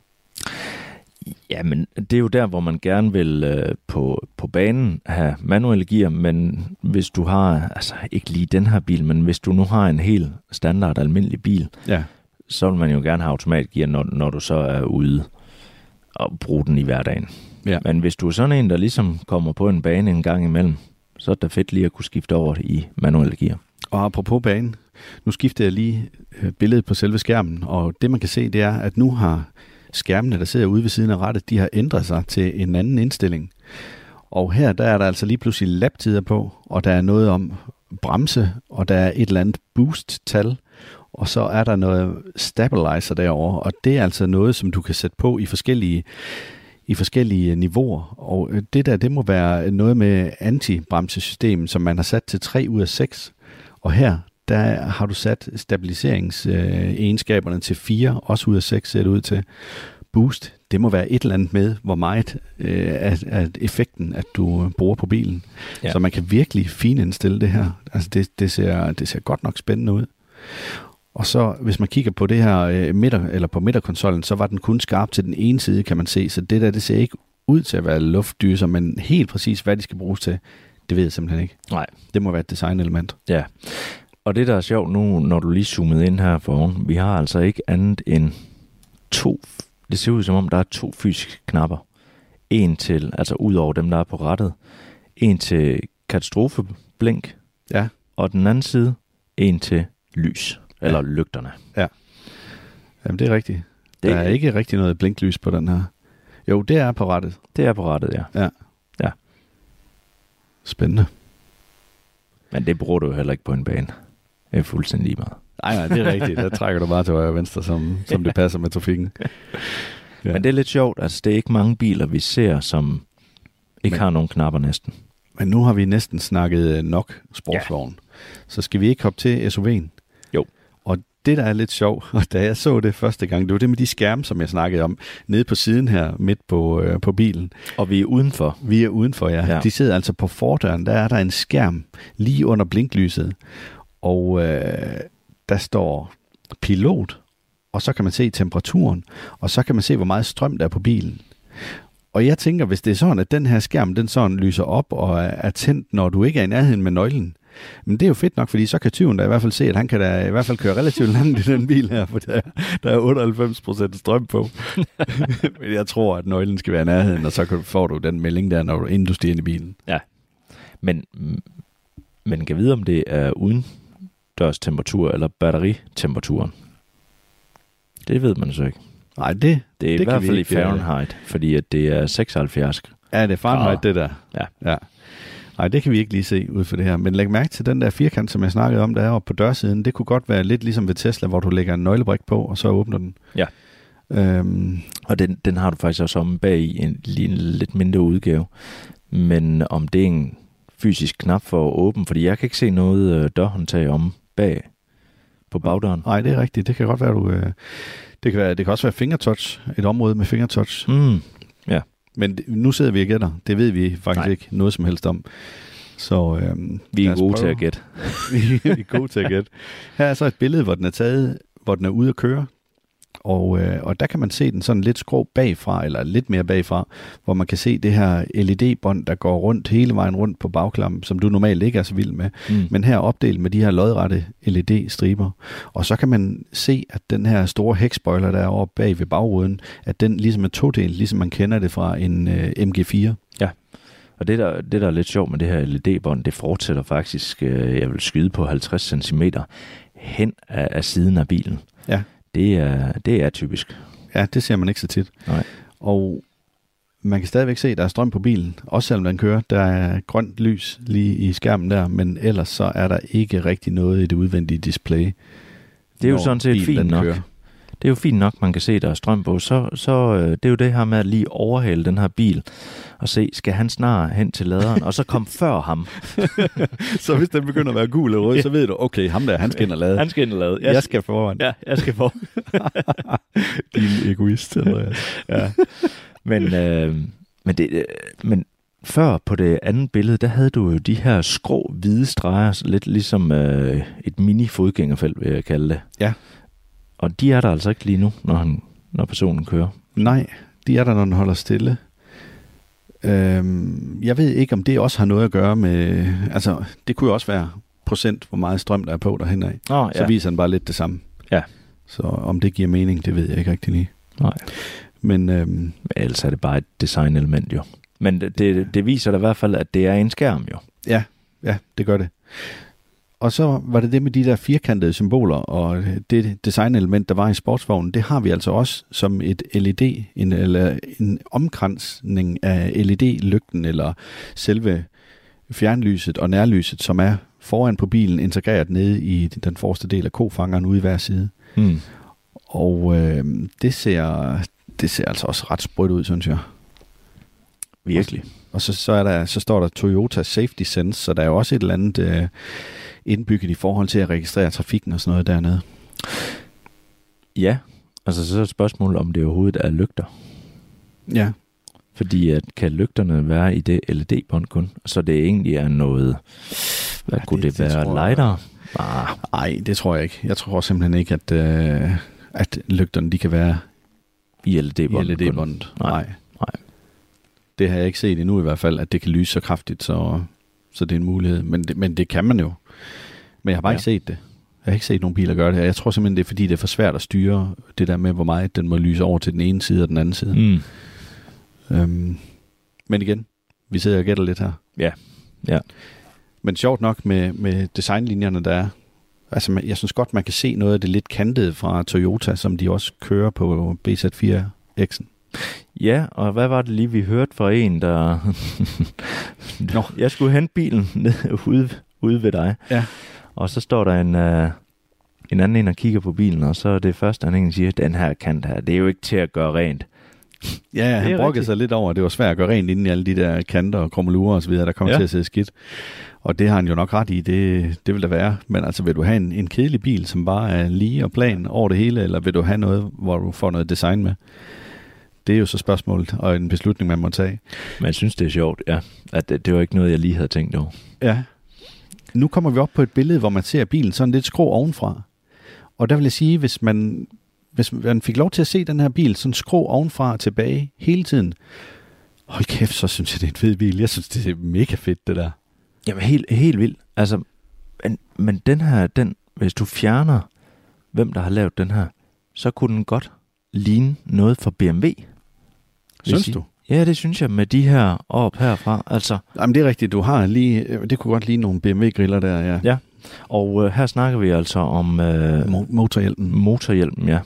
Ja, men det er jo der, hvor man gerne vil øh, på, på banen have manuelle gear, men hvis du har, altså ikke lige den her bil, men hvis du nu har en helt standard almindelig bil, Ja, så vil man jo gerne have automatgear, når, når du så er ude og bruge den i hverdagen. Ja. Men hvis du er sådan en, der ligesom kommer på en bane en gang imellem, så er det fedt lige at kunne skifte over i manuelle gear. og apropos banen, nu skifter jeg lige øh, billedet på selve skærmen, og det man kan se, det er, at nu har skærmene, der sidder ude ved siden af rettet, de har ændret sig til en anden indstilling. Og her, der er der altså lige pludselig laptider på, og der er noget om bremse, og der er et eller andet boost-tal, og så er der noget stabilizer derovre, og det er altså noget, som du kan sætte på i forskellige i forskellige niveauer. Og øh, det der, det må være noget med antibremsesystem, som man har sat til 3 ud af 6. Og her, der har du sat stabiliseringsegenskaberne til 4, også ud af 6 ser det ud til. Boost, det må være et eller andet med, hvor meget øh, af, af effekten, at du øh, bruger på bilen. Ja. Så man kan virkelig finindstille det her. Altså det, det, ser, det ser godt nok spændende ud. Og så, hvis man kigger på det her øh, midter, eller på midterkonsollen, så var den kun skarp til den ene side, kan man se. Så det der, det ser ikke ud til at være luftdyser, men helt præcis, hvad de skal bruges til, det ved jeg simpelthen ikke. Nej. Det må være et designelement. Ja. Og det, der er sjovt nu, når du lige zoomede ind her foran, vi har altså ikke andet end to, det ser ud som om, der er to fysiske knapper. En til, altså ud over dem, der er på rettet, en til katastrofeblink, Ja. og den anden side, en til lys, eller ja. lygterne. Jamen, det er rigtigt. Det, Der er ikke rigtig noget blinklys på den her. Jo, det er på rettet. det er på rettet, ja. Spændende. Men det bruger du jo heller ikke på en bane. Det er fuldstændig lige meget. Nej, nej, det er rigtigt. Der trækker du bare til højre og venstre, som, som det passer med trafikken. Ja. Ja. Men det er lidt sjovt, altså det er ikke mange biler, vi ser, som ikke Men- har nogen knapper næsten. Men nu har vi næsten snakket øh, nok sportsvogn. Ja. Så skal vi ikke hoppe til SUV'en? Jo. Det, der er lidt sjovt, og da jeg så det første gang, det var det med de skærme, som jeg snakkede om, nede på siden her, midt på, øh, på bilen. Og vi er udenfor. Vi er udenfor, ja. Ja. De sidder altså på fordøren, der er der en skærm lige under blinklyset. Og øh, der står pilot, og så kan man se temperaturen, og så kan man se, hvor meget strøm der er på bilen. Og jeg tænker, hvis det er sådan, at den her skærm, den sådan lyser op og er tændt, når du ikke er i nærheden med nøglen, men det er jo fedt nok, fordi så kan tyven da i hvert fald se, at han kan da i hvert fald køre relativt langt i den bil her, for der, der er 98% strøm på. men jeg tror, at nøglen skal være i nærheden, og så får du den melding der, når du, inden du stiger ind i bilen. Men, men kan vide, om det er uden dørs temperatur eller batteritemperaturen. Det ved man så ikke. Nej, det, Det er Det i hvert fald i øh, Fahrenheit, fordi at det er 76. er det Fahrenheit, Ah. det der. Ja. ja. Nej, det kan vi ikke lige se ud for det her. Men læg mærke til den der firkant, som jeg snakkede om, der er oppe på dørsiden. Det kunne godt være lidt ligesom ved Tesla, hvor du lægger en nøglebrik på, og så åbner den. Ja. Øhm, Og den, den har du faktisk også om bag i en, lige en lidt mindre udgave. Men om det er en fysisk knap for at åbne, fordi jeg kan ikke se noget øh, dørhåndtag om bag på bagdøren. nej, det er rigtigt. Det kan godt være, du... Øh, det, kan være, det kan også være fingertouch. Et område med fingertouch. Mm. Men nu sidder vi og gætter. Det ved vi faktisk Nej. ikke noget som helst om. Så øhm, Vi er gode til prøve. at gætte. vi er gode til at gætte. Her er så et billede, hvor den er taget, hvor den er ude at køre. Og, øh, og der kan man se den sådan lidt skrå bagfra, eller lidt mere bagfra, hvor man kan se det her LED-bånd, der går rundt hele vejen rundt på bagklammen, som du normalt ikke er så vild med. Mm. Men her opdelt med de her lodrette LED-striber. Og så kan man se, at den her store hækspoiler, der er oppe bag ved bagruden, at den ligesom er todelt, ligesom man kender det fra en øh, MG4. Og det der, det, der er lidt sjovt med det her LED-bånd, det fortsætter faktisk, øh, jeg vil skyde på 50 cm hen af, af siden af bilen. Ja. Det er, det er typisk. Ja, det ser man ikke så tit. Nej. Og man kan stadigvæk se, at der er strøm på bilen, også selvom den kører. Der er grønt lys lige i skærmen der, men ellers så er der ikke rigtig noget i det udvendige display. Det er jo sådan set fint nok. kører. Det er jo fint nok, man kan se, der er strøm på. Så, så øh, det er jo det her med at lige overhale den her bil og se, skal han snart hen til laderen, og så komme før ham. så hvis den begynder at være gul eller rød, ja. så ved du, okay, ham der, han skal ind og lade. Han skal ind og lade. Jeg, jeg skal foran. Ja, jeg skal for. Din egoist, Andreas. ja. Men, øh, men, det, øh, men før på det andet billede, der havde du jo de her skrå hvide streger, lidt ligesom øh, et mini-fodgængerfelt, vil jeg kalde det. Ja. Og de er der altså ikke lige nu, når, han, når personen kører. Nej, de er der, når den holder stille. Øhm, jeg ved ikke, om det også har noget at gøre med... Altså, det kunne jo også være procent, hvor meget strøm der er på derhen af. Oh, ja. Så viser den bare lidt det samme. Ja. Så om det giver mening, det ved jeg ikke rigtig lige. Nej. Men, øhm, Men ellers er det bare et designelement jo. Men det, det, det viser da i hvert fald, at det er en skærm jo. Ja, ja, det gør det. Og så var det det med de der firkantede symboler, og det designelement, der var i sportsvognen, det har vi altså også som et LED, en, eller en omkransning af LED-lygten, eller selve fjernlyset og nærlyset, som er foran på bilen, integreret nede i den forreste del af kofangeren ude i hver side. Mm. Og øh, det, ser, det ser altså også ret sprødt ud, synes jeg. Virkelig. Og så, så, er der, så står der Toyota Safety Sense, så der er jo også et eller andet øh, indbygget i forhold til at registrere trafikken og sådan noget dernede. Ja, altså så er spørgsmålet, om det overhovedet er lygter. Ja. Fordi at kan lygterne være i det LED-bånd kun? Så det egentlig er noget... Hvad ja, kunne det, det være? Lighter? Ah. Nej, det tror jeg ikke. Jeg tror simpelthen ikke, at, øh, at lygterne de kan være i LED-båndet. LED-båndet. Nej. Nej. Nej. Det har jeg ikke set endnu i hvert fald, at det kan lyse så kraftigt, så, så det er en mulighed. Men det, men det kan man jo. Men jeg har bare ja. ikke set det. Jeg har ikke set nogen biler gøre det. Jeg tror simpelthen, det er fordi, det er for svært at styre det der med, hvor meget den må lyse over til den ene side og den anden side. Mm. Øhm, men igen, vi sidder og gætter lidt her. Ja. ja. Men sjovt nok med, med designlinjerne, der er. Altså, jeg synes godt, man kan se noget af det lidt kantede fra Toyota, som de også kører på BZ4X'en. Ja, og hvad var det lige, vi hørte fra en, der... Nå. Jeg skulle hente bilen ude, ude ved dig. Ja. Og så står der en, uh, en anden en og kigger på bilen, og så er det første, han egentlig siger, den her kant her, det er jo ikke til at gøre rent. Ja, han brokkede sig lidt over, at det var svært at gøre rent inden i alle de der kanter og krummelurer og så videre, der kommer ja. til at se skidt. Og det har han jo nok ret i, det, det vil der være. Men altså, vil du have en, en kedelig bil, som bare er lige og plan over det hele, eller vil du have noget, hvor du får noget design med? Det er jo så spørgsmålet, og en beslutning, man må tage. Men jeg synes, det er sjovt, ja. At det, det var ikke noget, jeg lige havde tænkt over. Ja. Nu kommer vi op på et billede, hvor man ser bilen sådan lidt skrå ovenfra. Og der vil jeg sige, hvis man, hvis man fik lov til at se den her bil sådan skrå ovenfra og tilbage hele tiden, hold kæft, så synes jeg, det er en fed bil. Jeg synes, det er mega fedt, det der. Jamen, helt, helt vildt. Altså, men, men den her, den, hvis du fjerner, hvem der har lavet den her, så kunne den godt ligne noget fra BMW. Synes du? Ja, det synes jeg med de her op herfra. Altså, Jamen, det er rigtigt. Du har lige, det kunne godt ligne nogle BMW-griller der, ja. Ja, og øh, her snakker vi altså om... Øh, Mo- motorhjelmen. Motorhjelmen, ja.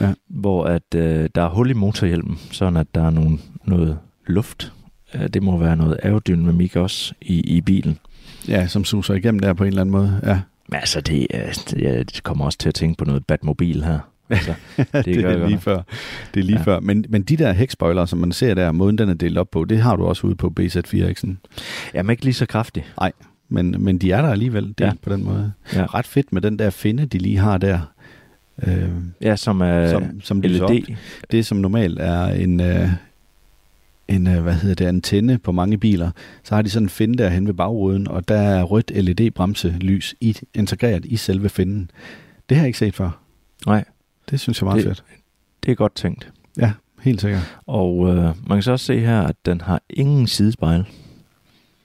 ja. Hvor at øh, der er hul i motorhjelmen, sådan at der er nogle, noget luft. Øh, det må være noget aerodynamik også i, i bilen. Ja, som suser igennem der på en eller anden måde, ja. Men altså, det, det, det kommer også til at tænke på noget Batmobil her. Altså, det, det er lige før. Det er lige ja. før. Men, men de der hækspoiler, som man ser der, måden den er delt op på, det har du også ude på BZ4X'en. Jamen ikke lige så kraftig. Nej, men, men de er der alligevel det ja. på den måde. Ja. Ret fedt med den der finde, de lige har der. Øh, ja, som er som, som LED. Op. Det, som normalt er en, øh, en øh, hvad hedder det, antenne på mange biler, så har de sådan en finde derhen ved bagruden, og der er rødt LED-bremselys i, integreret i selve finden. Det har jeg ikke set før. Nej. Det synes jeg er meget det, fedt. Det er godt tænkt. Ja, helt sikkert. Og øh, man kan så også se her, at den har ingen sidespejl.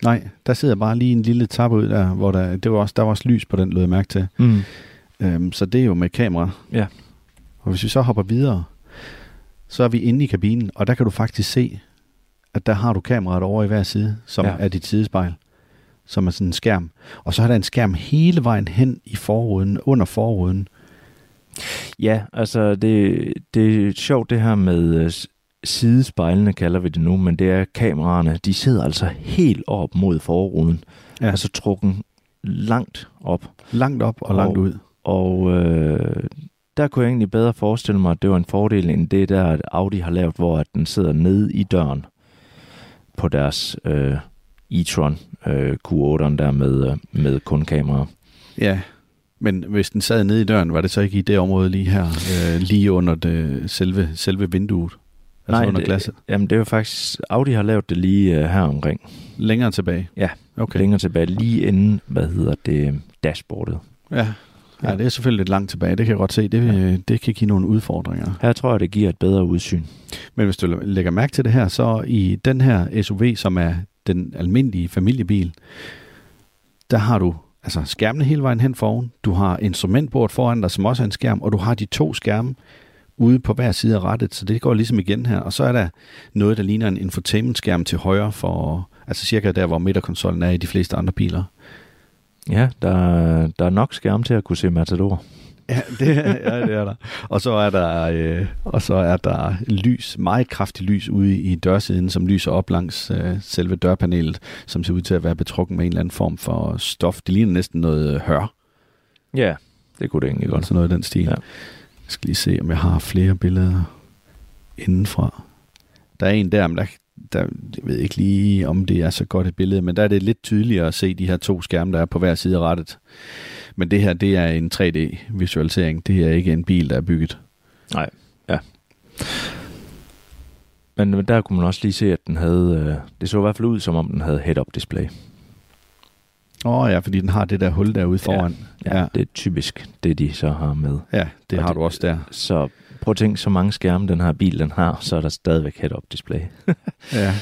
Nej, der sidder bare lige en lille tab ud der, hvor der, det var også, der var også lys på den, lød jeg mærke til. Mm. Øhm, så det er jo med kamera. Ja. Og hvis vi så hopper videre, så er vi inde i kabinen, og der kan du faktisk se, at der har du kameraet over i hver side, som ja. er dit sidespejl, som er sådan en skærm. Og så er der en skærm hele vejen hen i forruden, under forruden. Ja, altså det, det er sjovt det her med øh, sidespejlene, kalder vi det nu, men det er kameraerne, de sidder altså helt op mod forruden. Ja. Altså trukken langt op. Langt op og, og langt ud. Og øh, der kunne jeg egentlig bedre forestille mig, at det var en fordel end det der, at Audi har lavet, hvor at den sidder nede i døren på deres øh, e-tron øh, Q8'eren der med, øh, med kun kamera. Ja, men hvis den sad nede i døren, var det så ikke i det område lige her, øh, lige under det, selve, selve vinduet? Altså Nej, under det, glasset? jamen det er jo faktisk, Audi har lavet det lige øh, her omkring. Længere tilbage? Ja, Okay. Længere tilbage, lige inden, hvad hedder det, dashboardet. Ja. ja, det er selvfølgelig lidt langt tilbage, det kan jeg godt se. Det, ja. det kan give nogle udfordringer. Her tror jeg, det giver et bedre udsyn. Men hvis du lægger mærke til det her, så i den her SUV, som er den almindelige familiebil, der har du altså skærmene hele vejen hen foran, Du har instrumentbord foran dig, som også er en skærm, og du har de to skærme ude på hver side af rettet, så det går ligesom igen her. Og så er der noget, der ligner en infotainment-skærm til højre, for, altså cirka der, hvor midterkonsollen er i de fleste andre biler. Ja, der, der er nok skærm til at kunne se Matador. Ja, det, ja, det er der. Og så er der, øh, og så er der lys, meget kraftigt lys ude i dørsiden, som lyser op langs øh, selve dørpanelet, som ser ud til at være betrukken med en eller anden form for stof. Det ligner næsten noget hør, Ja, det kunne det egentlig godt. sådan noget i den stil. Ja. Ja. Jeg skal lige se, om jeg har flere billeder indenfra. Der er en der, men der, der, jeg ved ikke lige, om det er så godt et billede, men der er det lidt tydeligere at se de her to skærme, der er på hver side af rettet. Men det her, det er en 3D-visualisering. Det er ikke en bil, der er bygget. Nej, ja. Men, men der kunne man også lige se, at den havde... Øh, det så i hvert fald ud, som om den havde head-up display. Åh oh, ja, fordi den har det der hul derude foran. Ja, Ja. ja. det er typisk det, de så har med. Ja, det Og har det- du også der. Så prøv at tænke, så mange skærme den her bil den har, så er der stadigvæk head-up display. Ja.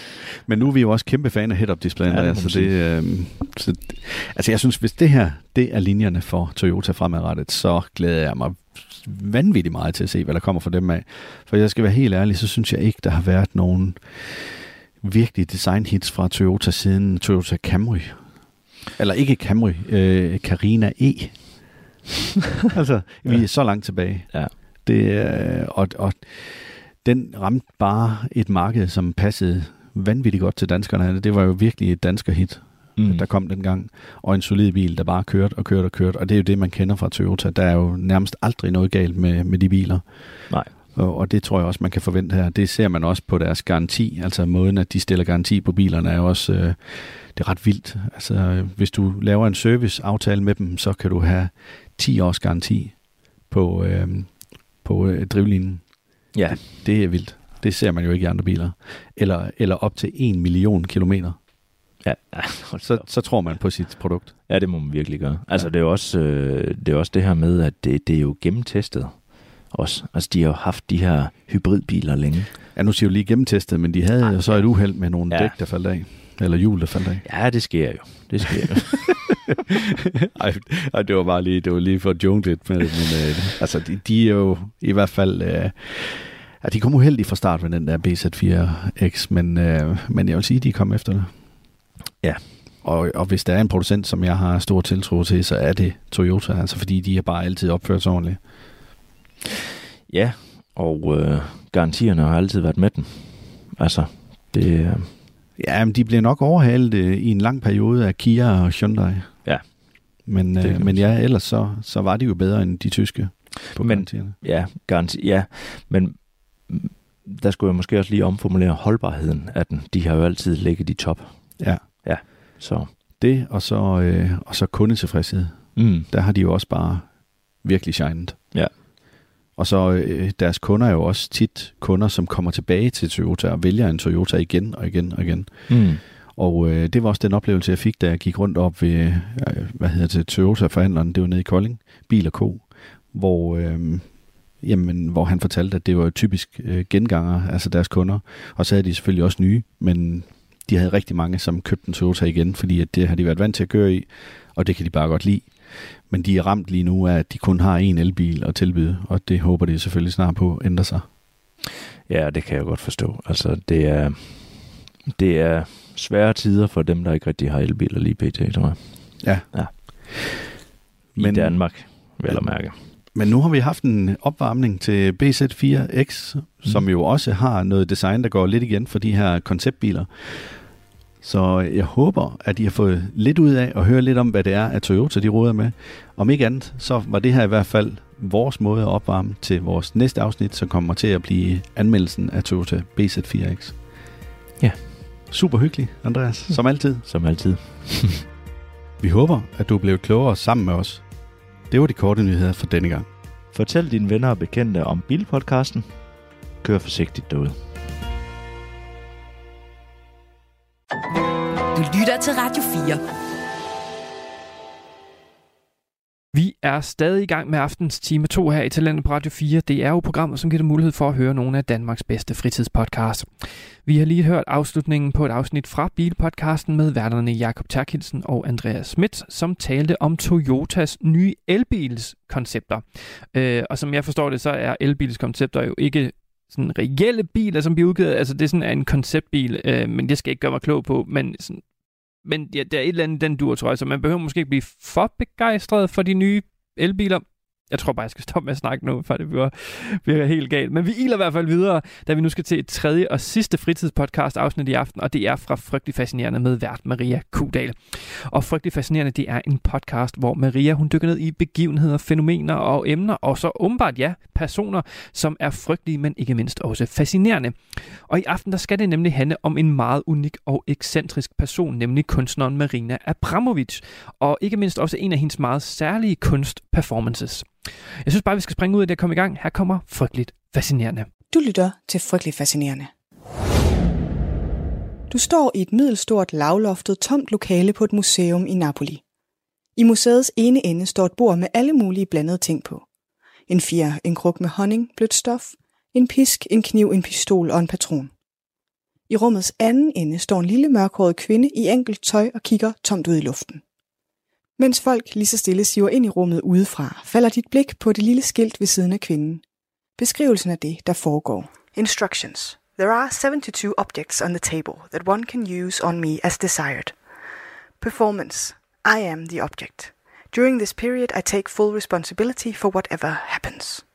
Men nu er vi jo også kæmpe fan af head-up displayen, Ja, det så det, øh, så, altså jeg synes, hvis det her, det er linjerne for Toyota fremadrettet, så glæder jeg mig vanvittigt meget til at se, hvad der kommer fra dem af. For jeg skal være helt ærlig, så synes jeg ikke, der har været nogen virkelig design-hits fra Toyota siden Toyota Camry. Eller ikke Camry, øh, Carina E. altså, vi er så langt tilbage. Ja. Det, er- og, og den ramte bare et marked, som passede vanvittigt godt til danskerne. Det var jo virkelig et dansker hit, mm. der kom dengang. Og en solid bil, der bare kørte og kørte og kørte. Og det er jo det, man kender fra Toyota. Der er jo nærmest aldrig noget galt med, med de biler. Nej. Og, og det tror jeg også, man kan forvente her. Det ser man også på deres garanti. Altså måden, at de stiller garanti på bilerne, er jo også øh, det er ret vildt. Altså, hvis du laver en serviceaftale med dem, så kan du have 10 års garanti på, øh, på øh, drivlinjen. Ja, Det er vildt. Det ser man jo ikke i andre biler. Eller, eller op til 1 million kilometer. ja. Så, så tror man på sit produkt. ja, det må man virkelig gøre. Altså, det er også, øh, det, er også det her med, at det, det er jo gennemtestet også. Altså, de har jo haft de her hybridbiler længe. Ja, nu siger jeg jo lige gennemtestet, men de havde jo så et uheld med nogle Ja. ja. dæk, der faldt af. Eller hjul, der faldt af. Ja, det sker jo. Det sker jo. ej, ej, det var bare lige, det var lige for at joke lidt med det, men øh, altså, de, de er jo i hvert fald, øh, ja, de kom uheldigt fra start med den der BZ4X, men, øh, men jeg vil sige, de kom efter det. Ja. Og, og hvis der er en producent, som jeg har stor tiltro til, så er det Toyota, altså fordi de har bare altid opført sig ordentligt. ja, og øh, garantierne har altid været med den. Altså, det... Øh, Ja, men de bliver nok overhalet øh, i en lang periode af Kia og Hyundai. Ja. Men, øh, men ja, ellers så, så var de jo bedre end de tyske på Men- garantierne. ja, garanti, ja. Men der skulle jeg måske også lige omformulere holdbarheden af den. De har jo altid ligget i top. Ja. Så, Det, og så, øh, og så kundetilfredshed. mm, Der har de jo også bare virkelig shined. Ja. Og så øh, deres kunder er jo også tit kunder, som kommer tilbage til Toyota og vælger en Toyota igen og igen og igen. mm, og øh, det var også den oplevelse, jeg fik, da jeg gik rundt op ved, øh, hvad hedder det, Toyota-forhandleren, det var nede i Kolding, Bil og Co., hvor, øh, jamen, hvor han fortalte, at det var typisk øh, genganger, altså deres kunder. Og så havde de selvfølgelig også nye, men de havde rigtig mange, som købte en Toyota igen, fordi at det har de været vant til at køre i, og det kan de bare godt lide. Men de er ramt lige nu af, at de kun har en elbil at tilbyde, og det håber de selvfølgelig snart på ændrer sig. ja, det kan jeg godt forstå. Altså, det er, det er svære tider for dem, der ikke rigtig har elbiler lige pt, tror jeg. Ja. ja. I Men- Danmark, vel at mærke. Men nu har vi haft en opvarmning til BZ4X, som jo også har noget design, der går lidt igen for de her konceptbiler. Så jeg håber, at I har fået lidt ud af at høre lidt om, hvad det er, at Toyota de råder med. Om ikke andet, så var det her i hvert fald vores måde at opvarme til vores næste afsnit, som kommer til at blive anmeldelsen af Toyota BZ4X. Ja. Super hyggelig, Andreas, som altid. Som altid. Vi håber, at du er blevet klogere sammen med os. Det var de korte nyheder for denne gang. Fortæl dine venner og bekendte om Bilpodcasten. Kør forsigtigt derude. Du lytter til Radio 4. Vi er stadig i gang med aftens time 2 her i Talentet på Radio 4. Det er jo programmet, som giver dig mulighed for at høre nogle af Danmarks bedste fritidspodcasts. Vi har lige hørt afslutningen på et afsnit fra Bilpodcasten med værterne Jakob Terkelsen og Andreas Schmidt, som talte om Toyotas nye elbilskoncepter. Øh, og som jeg forstår det, så er elbilskoncepter jo ikke sådan reelle biler, som bliver udgivet. Altså det er sådan en konceptbil, øh, men det skal jeg ikke gøre mig klog på. Men sådan, men ja, der er et eller andet den dur, tror jeg, så man behøver måske ikke blive for begejstret for de nye elbiler. Jeg tror bare, jeg skal stoppe med at snakke nu, før det bliver, bliver helt galt. Men vi iler i hvert fald videre, da vi nu skal til et tredje og sidste fritidspodcast afsnit i aften, og det er fra Frygtelig Fascinerende med vært Maria Kudal. Og Frygtelig Fascinerende, det er en podcast, hvor Maria hun dykker ned i begivenheder, fænomener og emner, og så åbenbart ja, personer, som er frygtelige, men ikke mindst også fascinerende. Og i aften, der skal det nemlig handle om en meget unik og ekscentrisk person, nemlig kunstneren Marina Abramovic, og ikke mindst også en af hendes meget særlige kunstperformances. Jeg synes bare, vi skal springe ud af det og komme i gang. Her kommer Frygteligt Fascinerende. Du lytter til Frygteligt Fascinerende. Du står i et middelstort, lavloftet, tomt lokale på et museum i Napoli. I museets ene ende står et bord med alle mulige blandede ting på. En fjer, en kruk med honning, blødt stof, en pisk, en kniv, en pistol og en patron. I rummets anden ende står en lille mørkhåret kvinde i enkelt tøj og kigger tomt ud i luften. Mens folk lige så stille siver ind i rummet udefra, falder dit blik på det lille skilt ved siden af kvinden. Beskrivelsen af det, der foregår. Instructions. There are 72 objects on the table that one can use on me as desired. Performance. I am the object. During this period, I take full responsibility for whatever happens.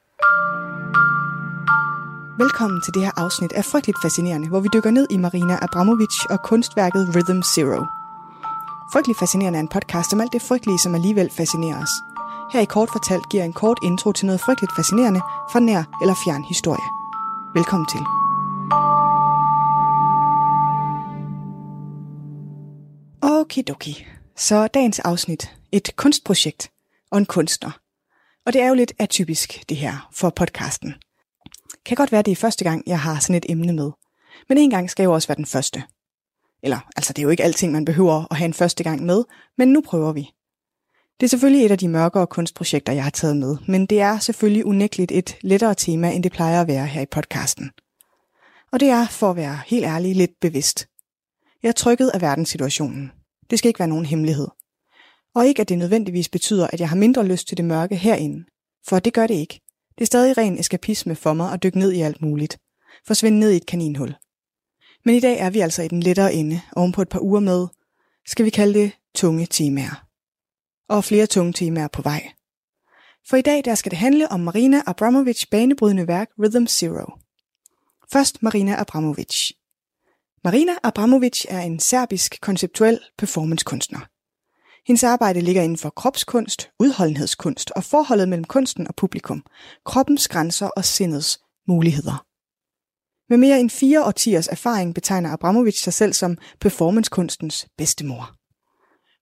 Velkommen til det her afsnit af Frygteligt Fascinerende, hvor vi dykker ned i Marina Abramovic og kunstværket Rhythm Zero. Frygtelig Fascinerende er en podcast om alt det frygtelige, som alligevel fascinerer os. Her i Kort Fortalt giver en kort intro til noget frygteligt fascinerende fra nær eller fjern historie. Velkommen til. Okidoki. Så dagens afsnit. Et kunstprojekt og en kunstner. Og det er jo lidt atypisk, det her, for podcasten. Kan godt være, det er første gang, jeg har sådan et emne med. Men en gang skal jo også være den første. Eller, altså det er jo ikke alting, man behøver at have en første gang med, men nu prøver vi. Det er selvfølgelig et af de mørkere kunstprojekter, jeg har taget med, men det er selvfølgelig unægteligt et lettere tema, end det plejer at være her i podcasten. Og det er, for at være helt ærlig, lidt bevidst. Jeg er trykket af verdenssituationen. Det skal ikke være nogen hemmelighed. Og ikke, at det nødvendigvis betyder, at jeg har mindre lyst til det mørke herinde. For det gør det ikke. Det er stadig ren eskapisme for mig at dykke ned i alt muligt. Forsvinde ned i et kaninhul. Men i dag er vi altså i den lettere ende, oven på et par uger med, skal vi kalde det, tunge temaer. Og flere tunge temaer på vej. For i dag der skal det handle om Marina Abramovic banebrydende værk Rhythm Zero. Først Marina Abramovic. Marina Abramovic er en serbisk konceptuel performancekunstner. Hendes arbejde ligger inden for kropskunst, udholdenhedskunst og forholdet mellem kunsten og publikum, kroppens grænser og sindets muligheder. Med mere end fire årtiers erfaring betegner Abramovic sig selv som performancekunstens bedstemor.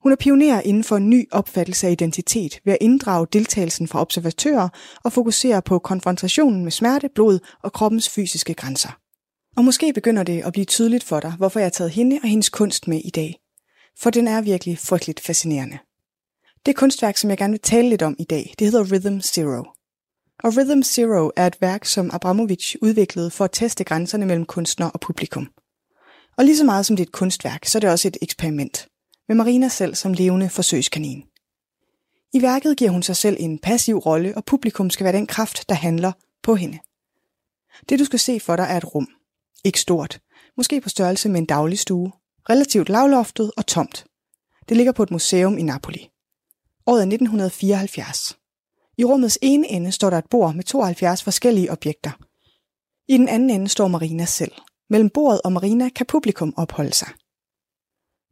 Hun er pioner inden for en ny opfattelse af identitet ved at inddrage deltagelsen fra observatører og fokusere på konfrontationen med smerte, blod og kroppens fysiske grænser. Og måske begynder det at blive tydeligt for dig, hvorfor jeg har taget hende og hendes kunst med i dag. For den er virkelig frygteligt fascinerende. Det kunstværk, som jeg gerne vil tale lidt om i dag, det hedder Rhythm Zero. Og Rhythm Zero er et værk, som Abramovic udviklede for at teste grænserne mellem kunstner og publikum. Og lige så meget som det er et kunstværk, så er det også et eksperiment. Med Marina selv som levende forsøgskanin. I værket giver hun sig selv en passiv rolle, og publikum skal være den kraft, der handler på hende. Det du skal se for dig er et rum. Ikke stort. Måske på størrelse med en daglig stue. Relativt lavloftet og tomt. Det ligger på et museum i Napoli. Året er 1974. I rummets ene ende står der et bord med 72 forskellige objekter. I den anden ende står Marina selv. Mellem bordet og Marina kan publikum opholde sig.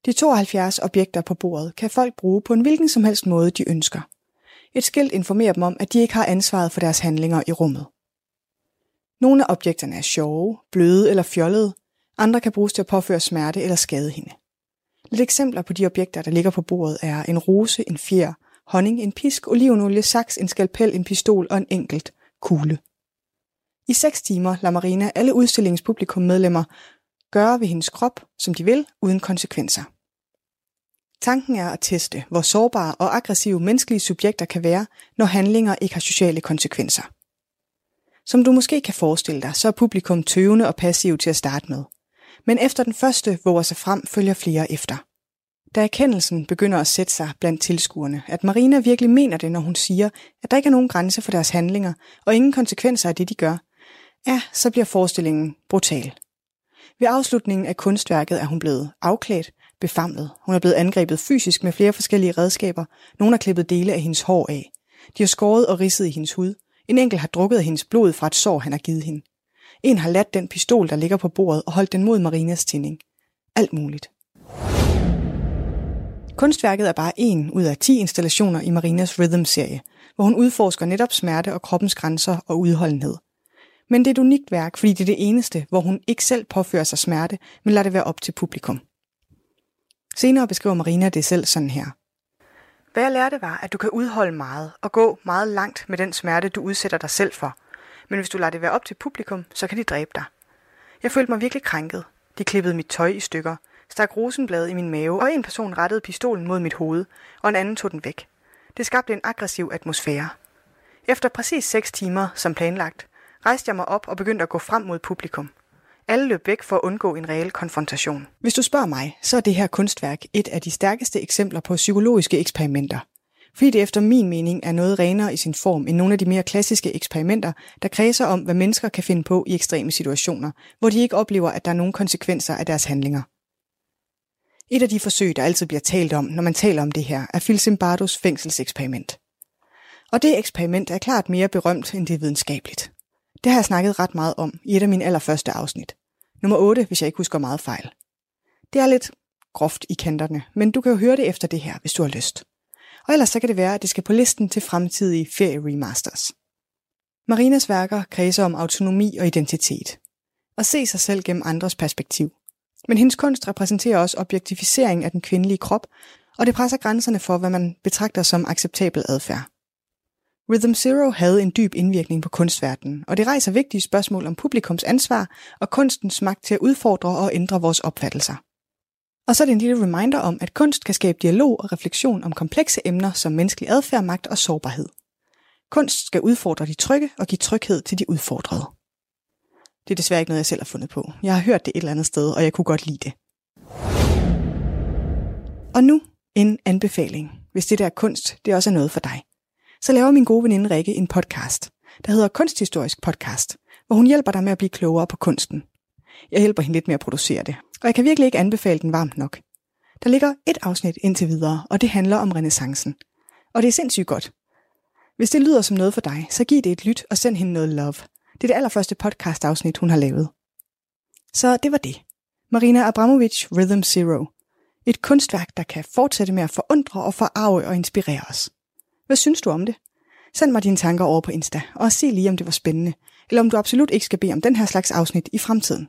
De 72 objekter på bordet kan folk bruge på en hvilken som helst måde, de ønsker. Et skilt informerer dem om, at de ikke har ansvaret for deres handlinger i rummet. Nogle af objekterne er sjove, bløde eller fjollede. Andre kan bruges til at påføre smerte eller skade hende. Lidt eksempler på de objekter, der ligger på bordet, er en rose, en fjer, honning, en pisk, olivenolie, saks, en skalpel, en pistol og en enkelt kugle. I seks timer lader Marina alle udstillingspublikum medlemmer gøre ved hendes krop, som de vil, uden konsekvenser. Tanken er at teste, hvor sårbare og aggressive menneskelige subjekter kan være, når handlinger ikke har sociale konsekvenser. Som du måske kan forestille dig, så er publikum tøvende og passiv til at starte med. Men efter den første våger sig frem, følger flere efter. Da erkendelsen begynder at sætte sig blandt tilskuerne, at Marina virkelig mener det, når hun siger, at der ikke er nogen grænse for deres handlinger, og ingen konsekvenser af det, de gør, ja, så bliver forestillingen brutal. Ved afslutningen af kunstværket er hun blevet afklædt, befamlet. Hun er blevet angrebet fysisk med flere forskellige redskaber. Nogle har klippet dele af hendes hår af. De har skåret og ridset i hendes hud. En enkelt har drukket af hendes blod fra et sår, han har givet hende. En har ladt den pistol, der ligger på bordet, og holdt den mod Marinas tænding. Alt muligt. Kunstværket er bare en ud af 10 installationer i Marinas Rhythm-serie, hvor hun udforsker netop smerte og kroppens grænser og udholdenhed. Men det er et unikt værk, fordi det er det eneste, hvor hun ikke selv påfører sig smerte, men lader det være op til publikum. Senere beskriver Marina det selv sådan her. Hvad jeg lærte var, at du kan udholde meget og gå meget langt med den smerte, du udsætter dig selv for. Men hvis du lader det være op til publikum, så kan de dræbe dig. Jeg følte mig virkelig krænket. De klippede mit tøj i stykker, stak rosenblad i min mave, og en person rettede pistolen mod mit hoved, og en anden tog den væk. Det skabte en aggressiv atmosfære. Efter præcis 6 timer, som planlagt, rejste jeg mig op og begyndte at gå frem mod publikum. Alle løb væk for at undgå en reel konfrontation. Hvis du spørger mig, så er det her kunstværk et af de stærkeste eksempler på psykologiske eksperimenter. Fordi det efter min mening er noget renere i sin form end nogle af de mere klassiske eksperimenter, der kredser om, hvad mennesker kan finde på i ekstreme situationer, hvor de ikke oplever, at der er nogen konsekvenser af deres handlinger. Et af de forsøg, der altid bliver talt om, når man taler om det her, er Phil Zimbardos fængselseksperiment. Og det eksperiment er klart mere berømt, end det er videnskabeligt. Det har jeg snakket ret meget om i et af mine allerførste afsnit. Nummer 8, hvis jeg ikke husker meget fejl. Det er lidt groft i kanterne, men du kan jo høre det efter det her, hvis du har lyst. Og ellers så kan det være, at det skal på listen til fremtidige ferie remasters. Marinas værker kredser om autonomi og identitet. Og se sig selv gennem andres perspektiv. Men hendes kunst repræsenterer også objektificering af den kvindelige krop, og det presser grænserne for, hvad man betragter som acceptabel adfærd. Rhythm Zero havde en dyb indvirkning på kunstverdenen, og det rejser vigtige spørgsmål om publikums ansvar og kunstens magt til at udfordre og ændre vores opfattelser. Og så er det en lille reminder om, at kunst kan skabe dialog og refleksion om komplekse emner som menneskelig adfærd, magt og sårbarhed. Kunst skal udfordre de trygge og give tryghed til de udfordrede. Det er desværre ikke noget, jeg selv har fundet på. Jeg har hørt det et eller andet sted, og jeg kunne godt lide det. Og nu en anbefaling, hvis det der kunst, det også er noget for dig så laver min gode veninde Rikke en podcast, der hedder Kunsthistorisk Podcast, hvor hun hjælper dig med at blive klogere på kunsten. Jeg hjælper hende lidt med at producere det, og jeg kan virkelig ikke anbefale den varmt nok. Der ligger et afsnit indtil videre, og det handler om renaissancen. Og det er sindssygt godt. Hvis det lyder som noget for dig, så giv det et lyt og send hende noget love. Det er det allerførste podcast-afsnit, hun har lavet. Så det var det. Marina Abramovic Rhythm Zero. Et kunstværk, der kan fortsætte med at forundre og forarve og inspirere os. Hvad synes du om det? Send mig dine tanker over på Insta, og se lige om det var spændende, eller om du absolut ikke skal bede om den her slags afsnit i fremtiden.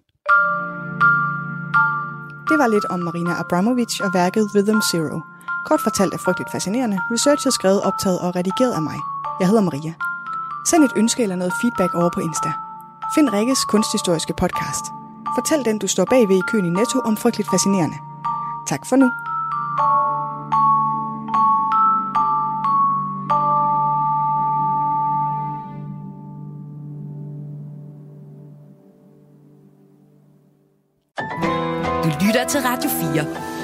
Det var lidt om Marina Abramovic og værket Rhythm Zero. Kort fortalt er frygteligt fascinerende, researchet skrevet, optaget og redigeret af mig. Jeg hedder Maria. Send et ønske eller noget feedback over på Insta. Find Rikkes kunsthistoriske podcast. Fortæl den, du står bagved i køen i Netto om frygteligt fascinerende. Tak for nu. Du lytter til Radio 4.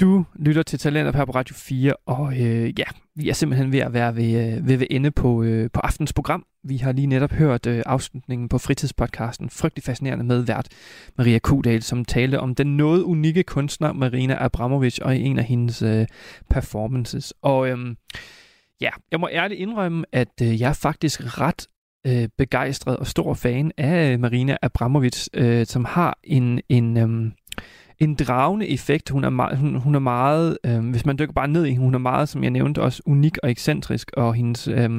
Du lytter til Talenter her på Radio 4, og øh, ja, vi er simpelthen ved at være ved, øh, ved, ved ende på, øh, på aftens program. Vi har lige netop hørt øh, afslutningen på fritidspodcasten, frygtelig fascinerende med vært Maria Kudal, som talte om den noget unikke kunstner Marina Abramovic og en af hendes øh, performances. Og øh, ja, jeg må ærligt indrømme, at øh, jeg er faktisk ret øh, begejstret og stor fan af øh, Marina Abramovic, øh, som har en, en, øh, en dragende effekt. Hun er, meget, hun, hun er meget, øh, hvis man dykker bare ned i hun er meget, som jeg nævnte, også unik og ekscentrisk, og hendes, øh,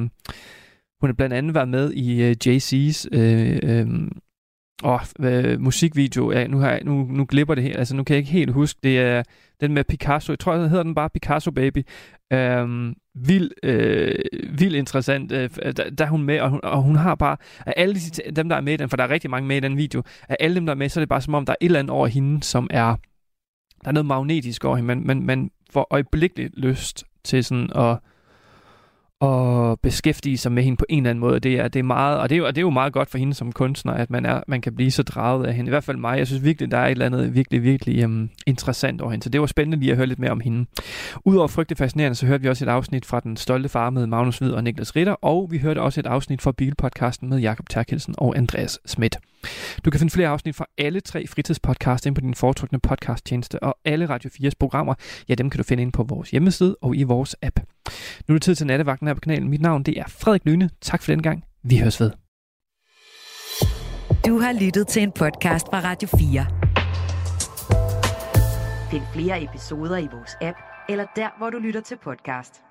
hun har blandt andet været med i øh, JC's øh, øh, og øh, musikvideo, ja, nu, har jeg, nu, nu glipper det her, altså nu kan jeg ikke helt huske, det er den med Picasso, jeg tror, den hedder den bare Picasso Baby. Øh, vild, øh, vild interessant, øh, der, der er hun med, og hun, og hun har bare, af alle de, dem, der er med i den, for der er rigtig mange med i den video, af alle dem, der er med, så er det bare som om, der er et eller andet over hende, som er, der er noget magnetisk over hende, men man, man får øjeblikkeligt lyst til sådan at, at beskæftige sig med hende på en eller anden måde. Det er, det er meget, og det er, og det er jo meget godt for hende som kunstner, at man, er, man kan blive så draget af hende. I hvert fald mig. Jeg synes virkelig, der er et eller andet virkelig, virkelig um, interessant over hende. Så det var spændende lige at høre lidt mere om hende. Udover frygtelig fascinerende, så hørte vi også et afsnit fra Den Stolte Far med Magnus Hvid og Niklas Ritter, og vi hørte også et afsnit fra Bilpodcasten med Jakob Terkelsen og Andreas Schmidt. Du kan finde flere afsnit fra alle tre fritidspodcasts ind på din foretrukne podcasttjeneste, og alle Radio 4's programmer, ja, dem kan du finde ind på vores hjemmeside og i vores app. Nu er det tid til nattevagten her på kanalen. Mit navn det er Frederik Lyne. Tak for den gang. Vi høres ved. Du har lyttet til en podcast fra Radio 4. Find flere episoder i vores app, eller der, hvor du lytter til podcast.